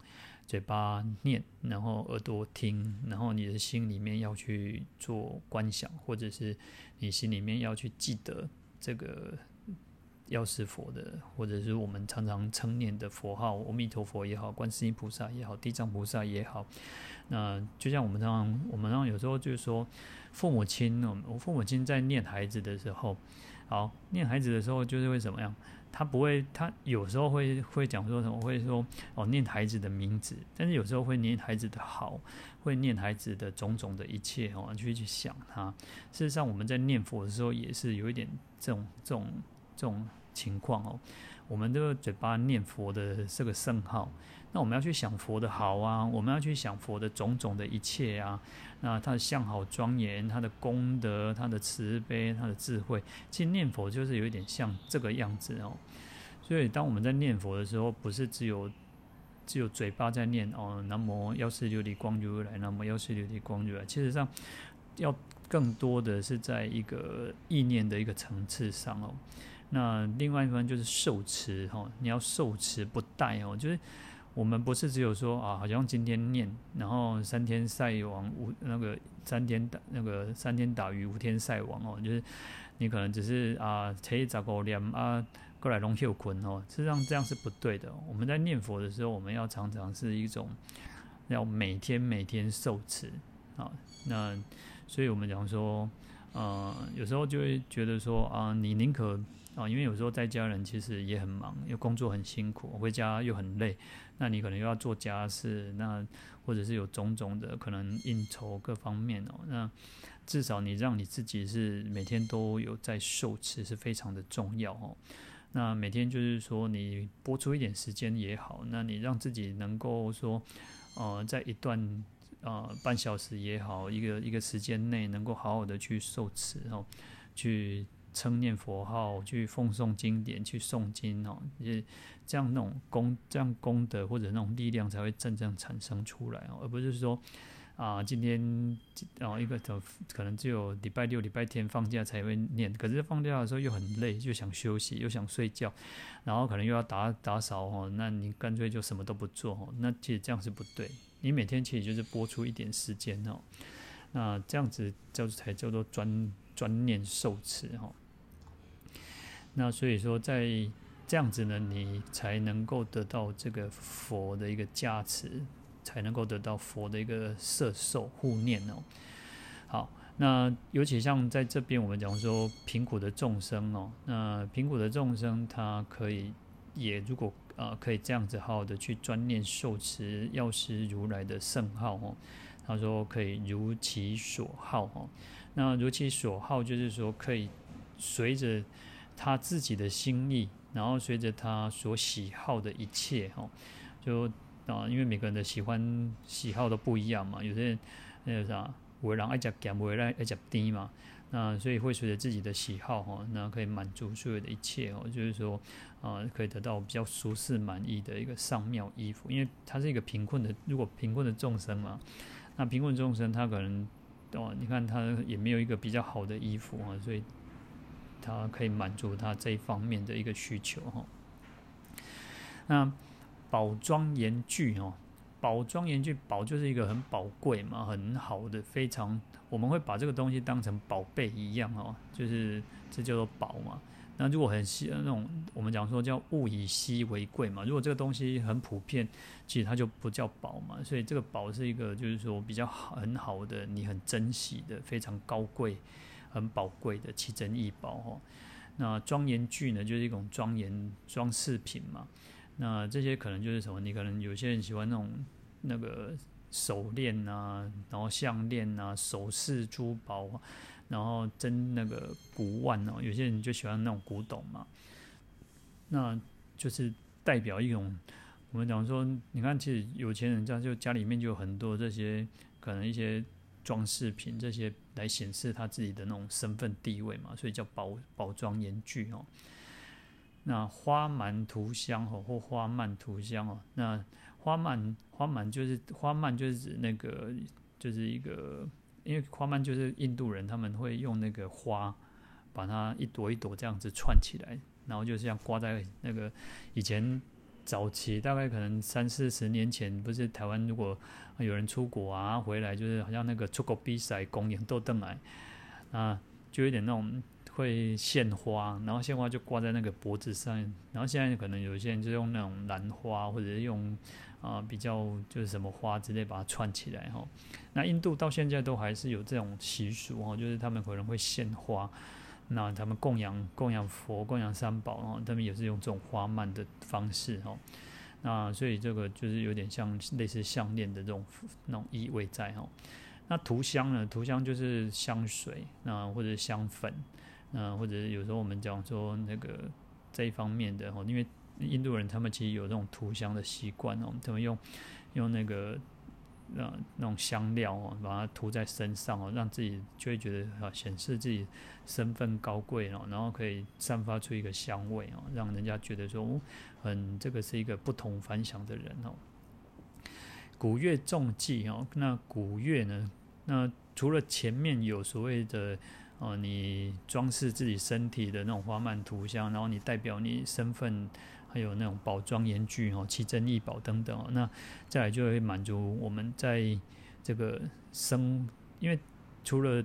嘴巴念，然后耳朵听，然后你的心里面要去做观想，或者是你心里面要去记得这个药师佛的，或者是我们常常称念的佛号，阿弥陀佛也好，观世音菩萨也好，地藏菩萨也好。那就像我们常常，我们常有时候就是说，父母亲，我父母亲在念孩子的时候，好，念孩子的时候就是会怎么样？他不会，他有时候会会讲说什么？会说哦，念孩子的名字，但是有时候会念孩子的好，会念孩子的种种的一切哦，去去想他。事实上，我们在念佛的时候也是有一点这种这种这种情况哦。我们这个嘴巴念佛的这个圣号，那我们要去想佛的好啊，我们要去想佛的种种的一切啊。那他的相好庄严，他的功德，他的慈悲，他的智慧，其实念佛就是有一点像这个样子哦。所以当我们在念佛的时候，不是只有只有嘴巴在念哦，南无药师琉璃光如来，南无药师琉璃光如来。其实上要更多的是在一个意念的一个层次上哦。那另外一方面就是受持哈，你要受持不怠哦，就是。我们不是只有说啊，好像今天念，然后三天晒网五那个三天打那个三天打鱼五天晒网哦，就是你可能只是啊，初一十五念啊，过来龙秀坤哦，实际上这样是不对的。我们在念佛的时候，我们要常常是一种要每天每天受持啊。那所以我们讲说，呃，有时候就会觉得说啊，你宁可。啊，因为有时候在家人其实也很忙，又工作很辛苦，回家又很累，那你可能又要做家事，那或者是有种种的可能应酬各方面哦，那至少你让你自己是每天都有在受持，是非常的重要哦。那每天就是说你拨出一点时间也好，那你让自己能够说，呃，在一段呃半小时也好，一个一个时间内能够好好的去受持哦，去。称念佛号，去奉诵经典，去诵经哦，也这样那种功，这样功德或者那种力量才会真正产生出来哦，而不是说啊，今天哦一个可能只有礼拜六、礼拜天放假才会念，可是放假的时候又很累，又想休息，又想睡觉，然后可能又要打打扫哦，那你干脆就什么都不做哦，那其实这样是不对。你每天其实就是拨出一点时间哦，那这样子叫才叫做专专念受持哈。那所以说，在这样子呢，你才能够得到这个佛的一个加持，才能够得到佛的一个摄受护念哦。好，那尤其像在这边，我们讲说贫苦的众生哦，那贫苦的众生，他可以也如果啊、呃、可以这样子好好的去专念受持药师如来的圣号哦。他说可以如其所好哦，那如其所好就是说可以随着他自己的心意，然后随着他所喜好的一切哦，就啊，因为每个人的喜欢喜好都不一样嘛，有些人那个啥，有的人爱吃咸，有的人爱吃甜嘛，那所以会随着自己的喜好哈，那可以满足所有的一切哦，就是说啊，可以得到比较舒适满意的一个上妙衣服，因为他是一个贫困的，如果贫困的众生嘛。那贫困众生，他可能哦，你看他也没有一个比较好的衣服啊，所以他可以满足他这一方面的一个需求哈。那宝庄严具哦，宝庄严具，宝就是一个很宝贵嘛，很好的，非常我们会把这个东西当成宝贝一样哦，就是这叫做宝嘛。那如果很稀那种，我们讲说叫物以稀为贵嘛。如果这个东西很普遍，其实它就不叫宝嘛。所以这个宝是一个，就是说比较好很好的，你很珍惜的，非常高贵、很宝贵的奇珍异宝哈。那庄严具呢，就是一种庄严装饰品嘛。那这些可能就是什么？你可能有些人喜欢那种那个手链啊，然后项链啊，首饰珠宝。然后真那个古玩哦，有些人就喜欢那种古董嘛，那就是代表一种我们讲说，你看，其实有钱人家就家里面就有很多这些可能一些装饰品，这些来显示他自己的那种身份地位嘛，所以叫宝宝庄严具哦。那花鬘涂香哦，或花鬘涂香哦，那花鬘花鬘就是花蔓就是指那个就是一个。因为花鬘就是印度人，他们会用那个花，把它一朵一朵这样子串起来，然后就这样挂在那个以前早期，大概可能三四十年前，不是台湾如果有人出国啊回来，就是好像那个出国比赛公演都登来，啊，就有点那种会献花，然后献花就挂在那个脖子上，然后现在可能有些人就用那种兰花或者是用。啊，比较就是什么花之类，把它串起来哈。那印度到现在都还是有这种习俗哈，就是他们可能会献花，那他们供养供养佛、供养三宝哦，他们也是用这种花鬘的方式哦。那所以这个就是有点像类似项链的这种那种意味在哈。那涂香呢？涂香就是香水，那或者香粉，那或者有时候我们讲说那个这一方面的哈，因为。印度人他们其实有这种涂香的习惯哦，他们用用那个那那种香料哦，把它涂在身上哦，让自己就会觉得啊，显示自己身份高贵哦，然后可以散发出一个香味哦，让人家觉得说，哦，很这个是一个不同凡响的人哦。古乐重技哦，那古乐呢？那除了前面有所谓的。哦，你装饰自己身体的那种花鬘涂香，然后你代表你身份，还有那种宝庄严具哦，奇珍异宝等等哦，那再来就会满足我们在这个生，因为除了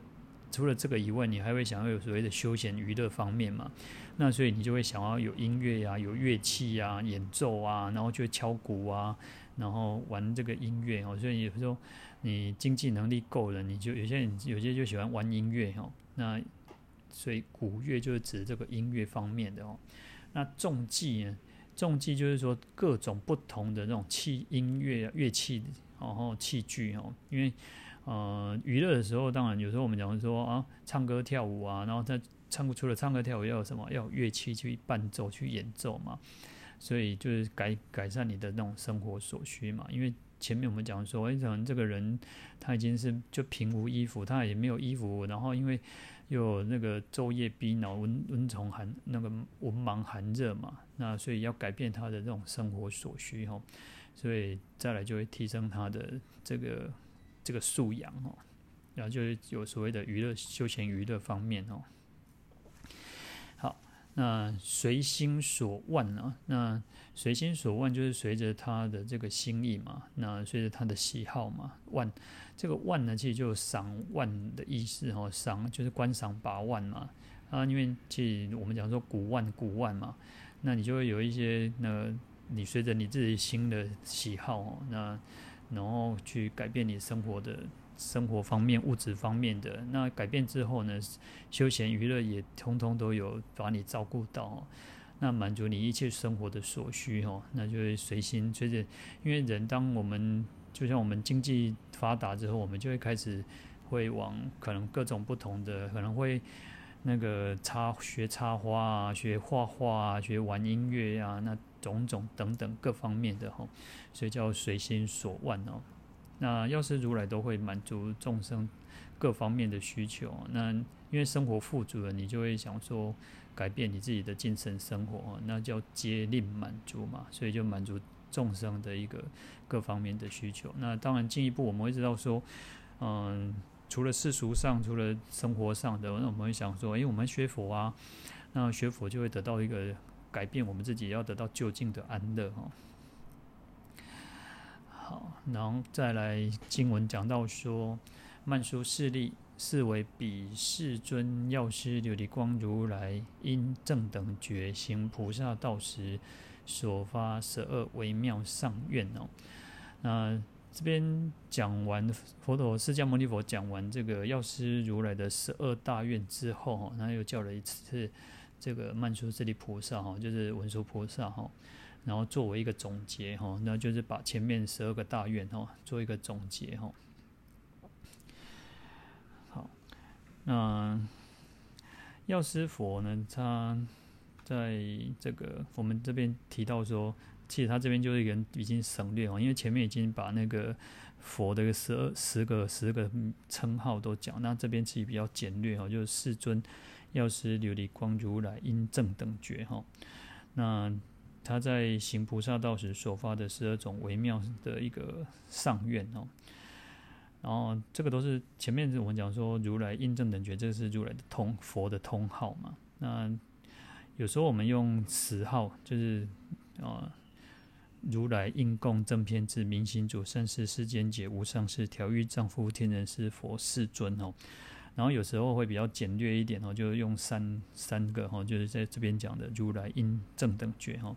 除了这个以外，你还会想要有所谓的休闲娱乐方面嘛，那所以你就会想要有音乐呀、有乐器呀、演奏啊，然后就敲鼓啊，然后玩这个音乐哦，所以有时候你经济能力够了，你就有些人有些就喜欢玩音乐哦。那所以鼓乐就是指这个音乐方面的哦。那众伎呢？众伎就是说各种不同的那种器音乐乐器，然后器具哦。因为呃娱乐的时候，当然有时候我们讲说啊唱歌跳舞啊，然后他唱除了唱歌跳舞要有什么？要有乐器去伴奏去演奏嘛。所以就是改改善你的那种生活所需嘛。因为前面我们讲说，为什么这个人他已经是就贫无衣服，他也没有衣服，然后因为又那个昼夜逼恼，蚊蚊虫寒，那个文盲寒热嘛，那所以要改变他的这种生活所需哈，所以再来就会提升他的这个这个素养哦，然后就是有所谓的娱乐休闲娱乐方面哦。好那随心所愿啊，那随心所愿就是随着他的这个心意嘛，那随着他的喜好嘛，万这个万呢，其实就赏万的意思哈，赏就是观赏八万嘛啊，因为其实我们讲说古万古万嘛，那你就会有一些那你随着你自己新的喜好哦，那然后去改变你生活的生活方面、物质方面的。那改变之后呢，休闲娱乐也通通都有把你照顾到，那满足你一切生活的所需哦，那就会随心随着，因为人当我们就像我们经济发达之后，我们就会开始会往可能各种不同的，可能会那个插学插花啊，学画画啊，学玩音乐啊，那种种等等各方面的哈，所以叫随心所愿哦。那药师如来都会满足众生各方面的需求。那因为生活富足了，你就会想说改变你自己的精神生活，那叫接令满足嘛，所以就满足众生的一个各方面的需求。那当然进一步我们会知道说，嗯。除了世俗上，除了生活上的，那我们会想说，因为，我们学佛啊，那学佛就会得到一个改变，我们自己要得到究竟的安乐哈。好，然后再来经文讲到说，曼殊室利，是为彼世尊药师琉璃光如来因正等觉行菩萨道时所发十二微妙上愿哦，那。这边讲完佛陀释迦牟尼佛讲完这个药师如来的十二大愿之后，哈，他又叫了一次这个曼殊这利菩萨，哈，就是文殊菩萨，哈，然后作为一个总结，哈，那就是把前面十二个大愿，哈，做一个总结，哈。好，那药师佛呢，他在这个我们这边提到说。其实他这边就是一个人已经省略哦，因为前面已经把那个佛的十二十个十个称号都讲，那这边其实比较简略哦，就是世尊药师琉璃光如来因正等觉哈，那他在行菩萨道时所发的十二种微妙的一个上愿哦，然后这个都是前面我们讲说如来因正等觉，这个是如来的通佛的通号嘛，那有时候我们用词号就是啊。如来应供正遍智明行足善逝世间解无上士调御丈夫天人师佛世尊哦，然后有时候会比较简略一点哦，就是用三三个哈，就是在这边讲的如来应正等觉哈，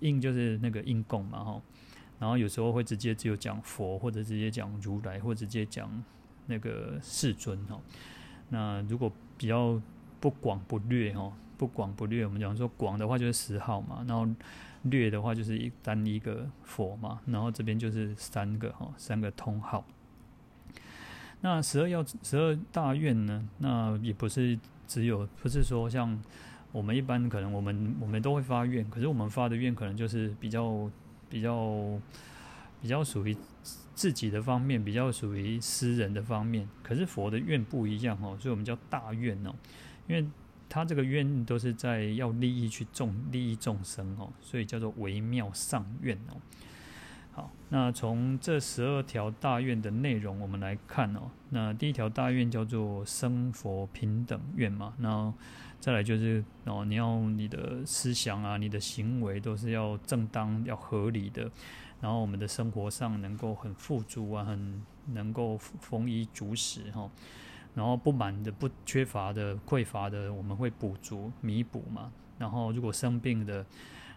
应就是那个应供嘛哈，然后有时候会直接只有讲佛或者直接讲如来或者直接讲那个世尊哈，那如果比较不广不略哈，不广不略，我们讲说广的话就是十号嘛，然后。略的话就是一单一个佛嘛，然后这边就是三个哈，三个通号。那十二要十二大愿呢？那也不是只有，不是说像我们一般可能我们我们都会发愿，可是我们发的愿可能就是比较比较比较属于自己的方面，比较属于私人的方面。可是佛的愿不一样哦，所以我们叫大愿哦，因为。他这个愿都是在要利益去众利益众生哦，所以叫做微妙上愿哦。好，那从这十二条大愿的内容，我们来看哦。那第一条大愿叫做生佛平等愿嘛，那再来就是哦，你要你的思想啊，你的行为都是要正当、要合理的，然后我们的生活上能够很富足啊，很能够丰衣足食哈。然后不满的、不缺乏的、匮乏的，我们会补足、弥补嘛。然后如果生病的，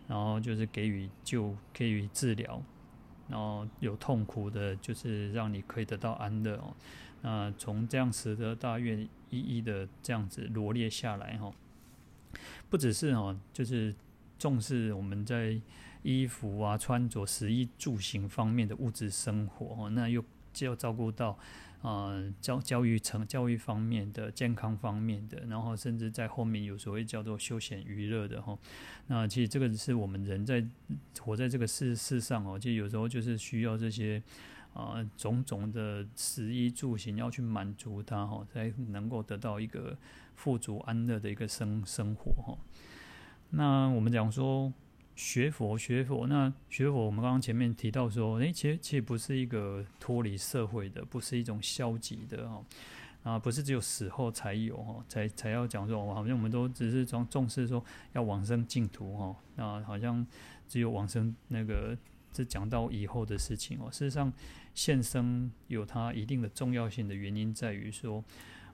然后就是给予救、给予治疗。然后有痛苦的，就是让你可以得到安乐哦。那从这样十个大愿一一的这样子罗列下来哈，不只是哦，就是重视我们在衣服啊、穿着、食衣住行方面的物质生活哦，那又就要照顾到。啊、呃，教教育成教育方面的、健康方面的，然后甚至在后面有所谓叫做休闲娱乐的哈。那其实这个是我们人在活在这个世世上哦，其实有时候就是需要这些啊、种种的食衣住行要去满足它哈，才能够得到一个富足安乐的一个生生活哈。那我们讲说。学佛，学佛，那学佛，我们刚刚前面提到说，诶，其实其实不是一个脱离社会的，不是一种消极的哈，啊，不是只有死后才有哈，才才要讲说，好像我们都只是重重视说要往生净土哈，那好像只有往生那个是讲到以后的事情哦。事实上，现生有它一定的重要性的原因在于说，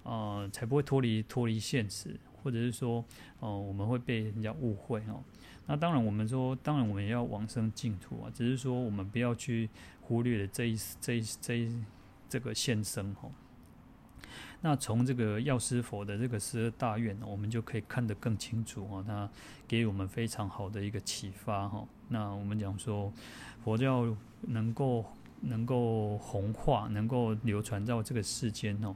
呃，才不会脱离脱离现实，或者是说，哦、呃，我们会被人家误会哦。那当然，我们说，当然我们要往生净土啊，只是说我们不要去忽略了这一这一这一这个现生哦。那从这个药师佛的这个十二大愿，我们就可以看得更清楚哦。它给我们非常好的一个启发哈。那我们讲说，佛教能够能够弘化，能够流传到这个世间哦。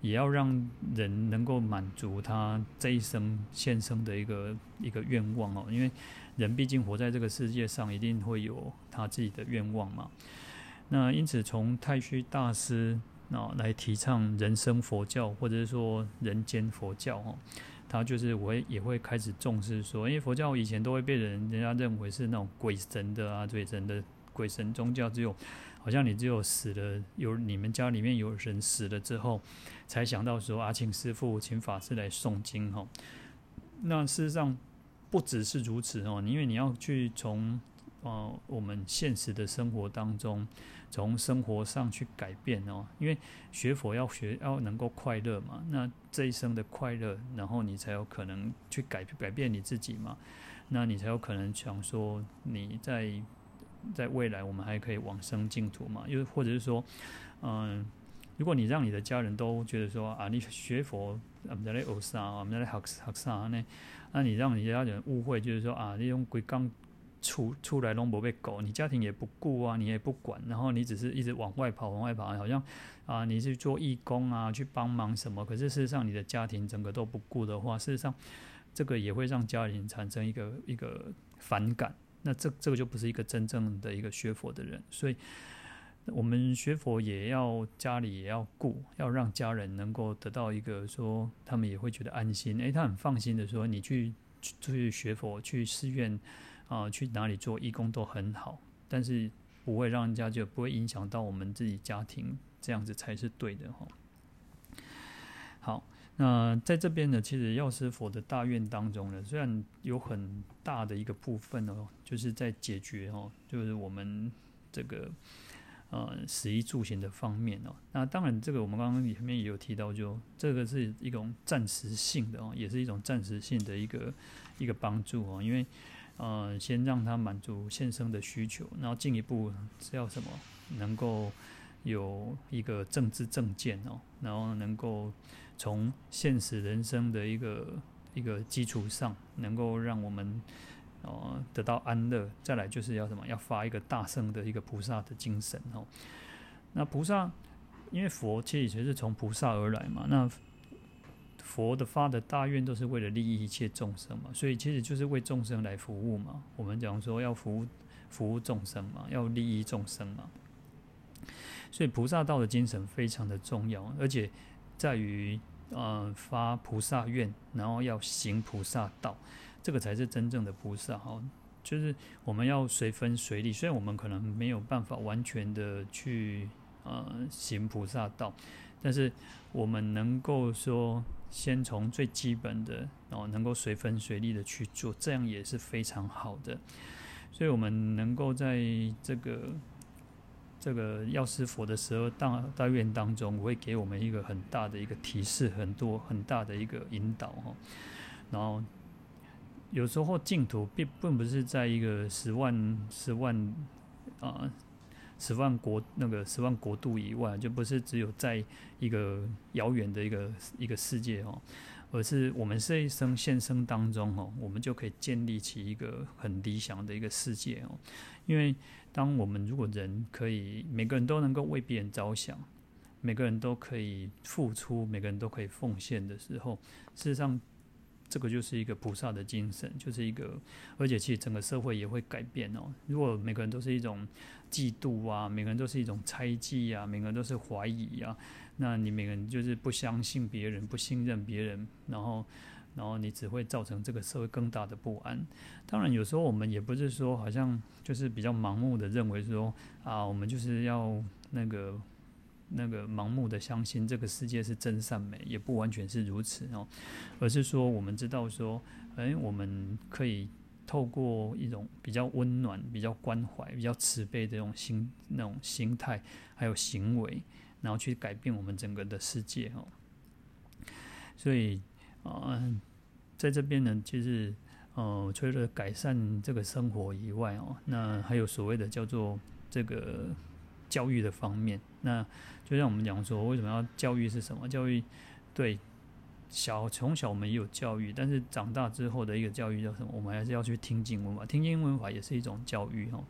也要让人能够满足他这一生现生的一个一个愿望哦，因为人毕竟活在这个世界上，一定会有他自己的愿望嘛。那因此，从太虚大师啊来提倡人生佛教，或者是说人间佛教哈，他就是我也会开始重视说，因为佛教以前都会被人人家认为是那种鬼神的啊，鬼神的鬼神宗教，只有。好像你只有死了，有你们家里面有人死了之后，才想到说啊，请师父、请法师来诵经哈。那事实上不只是如此哦，因为你要去从呃我们现实的生活当中，从生活上去改变哦。因为学佛要学要能够快乐嘛，那这一生的快乐，然后你才有可能去改改变你自己嘛，那你才有可能想说你在。在未来，我们还可以往生净土嘛？又或者是说，嗯，如果你让你的家人都觉得说啊，你学佛，我们在那学啥，我们在那学学啥呢？那你让你家人误会，就是说啊，你用鬼刚出出来弄不被狗，你家庭也不顾啊，你也不管，然后你只是一直往外跑，往外跑，好像啊，你是做义工啊，去帮忙什么？可是事实上，你的家庭整个都不顾的话，事实上，这个也会让家庭产生一个一个反感。那这这个就不是一个真正的一个学佛的人，所以我们学佛也要家里也要顾，要让家人能够得到一个说，他们也会觉得安心，诶，他很放心的说，你去去去学佛，去寺院啊，去哪里做义工都很好，但是不会让人家就不会影响到我们自己家庭，这样子才是对的哈。好。那在这边呢，其实药师佛的大愿当中呢，虽然有很大的一个部分哦，就是在解决哦，就是我们这个呃食衣住行的方面哦。那当然，这个我们刚刚前面也有提到，就这个是一种暂时性的哦，也是一种暂时性的一个一个帮助哦，因为呃，先让他满足现生的需求，然后进一步是要什么，能够有一个正知正见哦，然后能够。从现实人生的一个一个基础上，能够让我们哦得到安乐。再来就是要什么？要发一个大圣的一个菩萨的精神哦。那菩萨，因为佛其实其实是从菩萨而来嘛。那佛的发的大愿都是为了利益一切众生嘛，所以其实就是为众生来服务嘛。我们讲说要服务服务众生嘛，要利益众生嘛。所以菩萨道的精神非常的重要，而且在于。呃，发菩萨愿，然后要行菩萨道，这个才是真正的菩萨哈。就是我们要随分随力，虽然我们可能没有办法完全的去呃行菩萨道，但是我们能够说，先从最基本的哦，能够随分随力的去做，这样也是非常好的。所以我们能够在这个。这个药师佛的十二大大愿当中，会给我们一个很大的一个提示，很多很大的一个引导哈。然后有时候净土并并不是在一个十万十万啊十万国那个十万国度以外，就不是只有在一个遥远的一个一个世界哦，而是我们这一生现生当中哦，我们就可以建立起一个很理想的一个世界哦，因为。当我们如果人可以每个人都能够为别人着想，每个人都可以付出，每个人都可以奉献的时候，事实上，这个就是一个菩萨的精神，就是一个，而且其实整个社会也会改变哦。如果每个人都是一种嫉妒啊，每个人都是一种猜忌啊，每个人都是怀疑啊，那你每个人就是不相信别人，不信任别人，然后。然后你只会造成这个社会更大的不安。当然，有时候我们也不是说好像就是比较盲目的认为说啊，我们就是要那个那个盲目的相信这个世界是真善美，也不完全是如此哦。而是说，我们知道说，哎，我们可以透过一种比较温暖、比较关怀、比较慈悲的这种心、那种心态还有行为，然后去改变我们整个的世界哦。所以啊、呃，在这边呢，其实呃，除了改善这个生活以外哦，那还有所谓的叫做这个教育的方面。那就像我们讲说，为什么要教育是什么？教育对。小从小我们也有教育，但是长大之后的一个教育叫什么？我们还是要去听经文法，听经文法也是一种教育哦。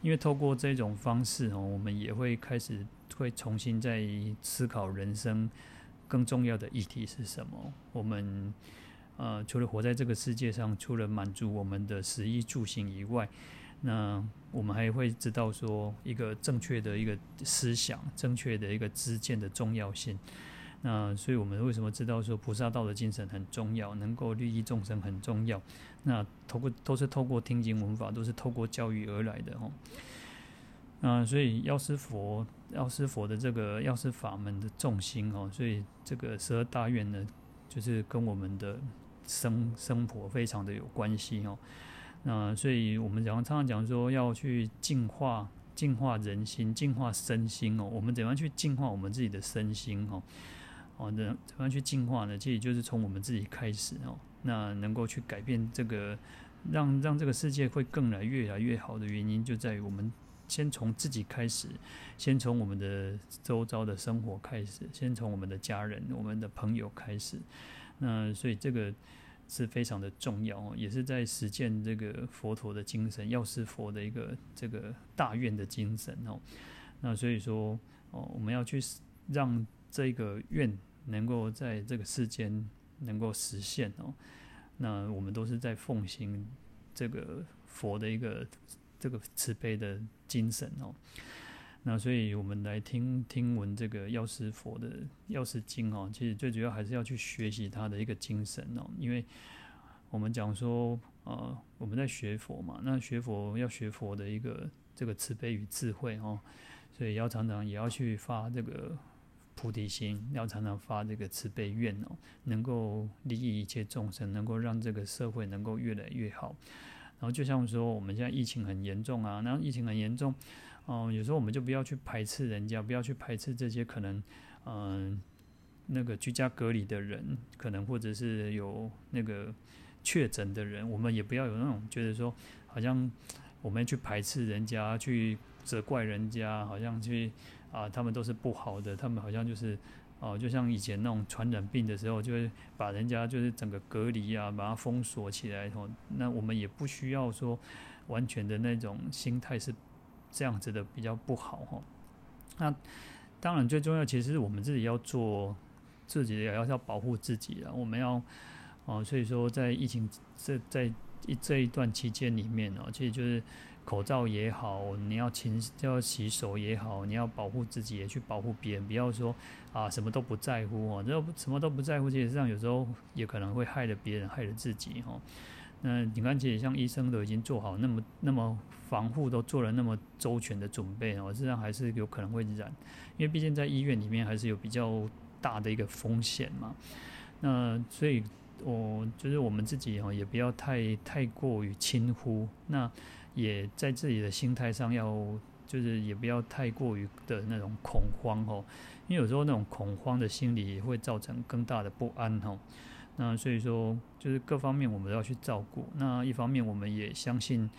因为透过这种方式哦，我们也会开始会重新再思考人生更重要的议题是什么。我们呃，除了活在这个世界上，除了满足我们的食衣住行以外，那我们还会知道说一个正确的一个思想，正确的一个知见的重要性。那所以，我们为什么知道说菩萨道的精神很重要，能够利益众生很重要？那透过都是透过听经闻法，都是透过教育而来的哦。那所以药师佛，药师佛的这个药师法门的重心哦，所以这个十二大愿呢，就是跟我们的生生活非常的有关系哦。那所以我们常常讲说要去净化、净化人心、净化身心哦。我们怎样去净化我们自己的身心哦？哦，那怎么样去净化呢？其实就是从我们自己开始哦。那能够去改变这个，让让这个世界会更来越来越好的原因，就在于我们先从自己开始，先从我们的周遭的生活开始，先从我们的家人、我们的朋友开始。那所以这个是非常的重要哦，也是在实践这个佛陀的精神，药师佛的一个这个大愿的精神哦。那所以说哦，我们要去让这个愿。能够在这个世间能够实现哦，那我们都是在奉行这个佛的一个这个慈悲的精神哦。那所以我们来听听闻这个药师佛的药师经哦，其实最主要还是要去学习他的一个精神哦，因为我们讲说呃我们在学佛嘛，那学佛要学佛的一个这个慈悲与智慧哦，所以要常常也要去发这个。菩提心要常常发这个慈悲愿哦，能够利益一切众生，能够让这个社会能够越来越好。然后就像说，我们现在疫情很严重啊，那疫情很严重，哦，有时候我们就不要去排斥人家，不要去排斥这些可能，嗯，那个居家隔离的人，可能或者是有那个确诊的人，我们也不要有那种觉得说，好像我们去排斥人家，去责怪人家，好像去。啊，他们都是不好的，他们好像就是，哦、啊，就像以前那种传染病的时候，就会把人家就是整个隔离啊，把它封锁起来。哦，那我们也不需要说完全的那种心态是这样子的，比较不好。吼，那当然最重要，其实是我们自己要做自己，也要要保护自己啊。我们要，哦、啊，所以说在疫情这在一这一段期间里面呢，其实就是。口罩也好，你要勤要洗手也好，你要保护自己，也去保护别人。不要说啊，什么都不在乎哦，这什么都不在乎，其实上有时候也可能会害了别人，害了自己哦。那你看，其实像医生都已经做好那么那么防护，都做了那么周全的准备哦，实际上还是有可能会染，因为毕竟在医院里面还是有比较大的一个风险嘛。那所以，我就是我们自己哈，也不要太太过于轻忽那。也在自己的心态上要，就是也不要太过于的那种恐慌哦，因为有时候那种恐慌的心理也会造成更大的不安哦。那所以说，就是各方面我们都要去照顾。那一方面，我们也相信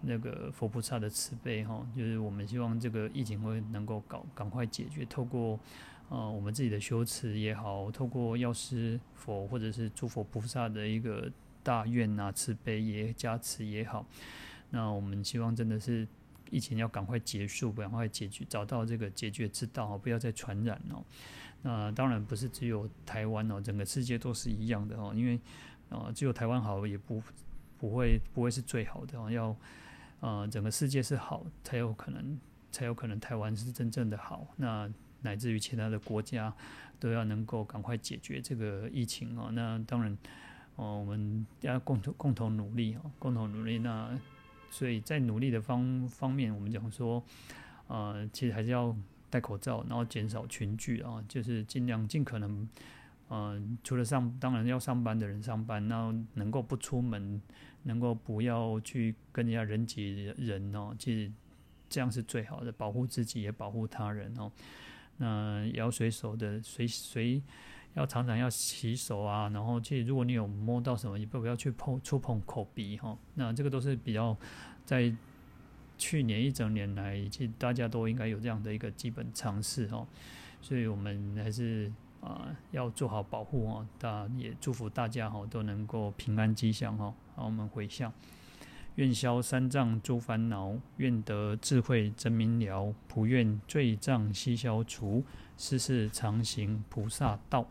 那个佛菩萨的慈悲哈，就是我们希望这个疫情会能够搞赶快解决。透过呃我们自己的修持也好，透过药师佛或者是诸佛菩萨的一个大愿啊慈悲也加持也好。那我们希望真的是疫情要赶快结束，赶快解决，找到这个解决之道，不要再传染哦。那当然不是只有台湾哦，整个世界都是一样的哦。因为呃，只有台湾好也不不会不会是最好的哦。要呃，整个世界是好，才有可能才有可能台湾是真正的好。那乃至于其他的国家都要能够赶快解决这个疫情哦。那当然哦，我们要共同共同努力哦，共同努力那。所以在努力的方方面，我们讲说，呃，其实还是要戴口罩，然后减少群聚啊，就是尽量尽可能，嗯、呃，除了上当然要上班的人上班，然后能够不出门，能够不要去跟人家人挤人哦，其实这样是最好的，保护自己也保护他人哦。那也要随手的随随要常常要洗手啊，然后去如果你有摸到什么，也不要去碰触碰口鼻哈。那这个都是比较在去年一整年来，其实大家都应该有这样的一个基本常识哈。所以我们还是啊、要做好保护哦。那也祝福大家哈都能够平安吉祥哈。好，我们回向，愿消三障诸烦恼，愿得智慧真明了，普愿罪障悉消除，世世常行菩萨道。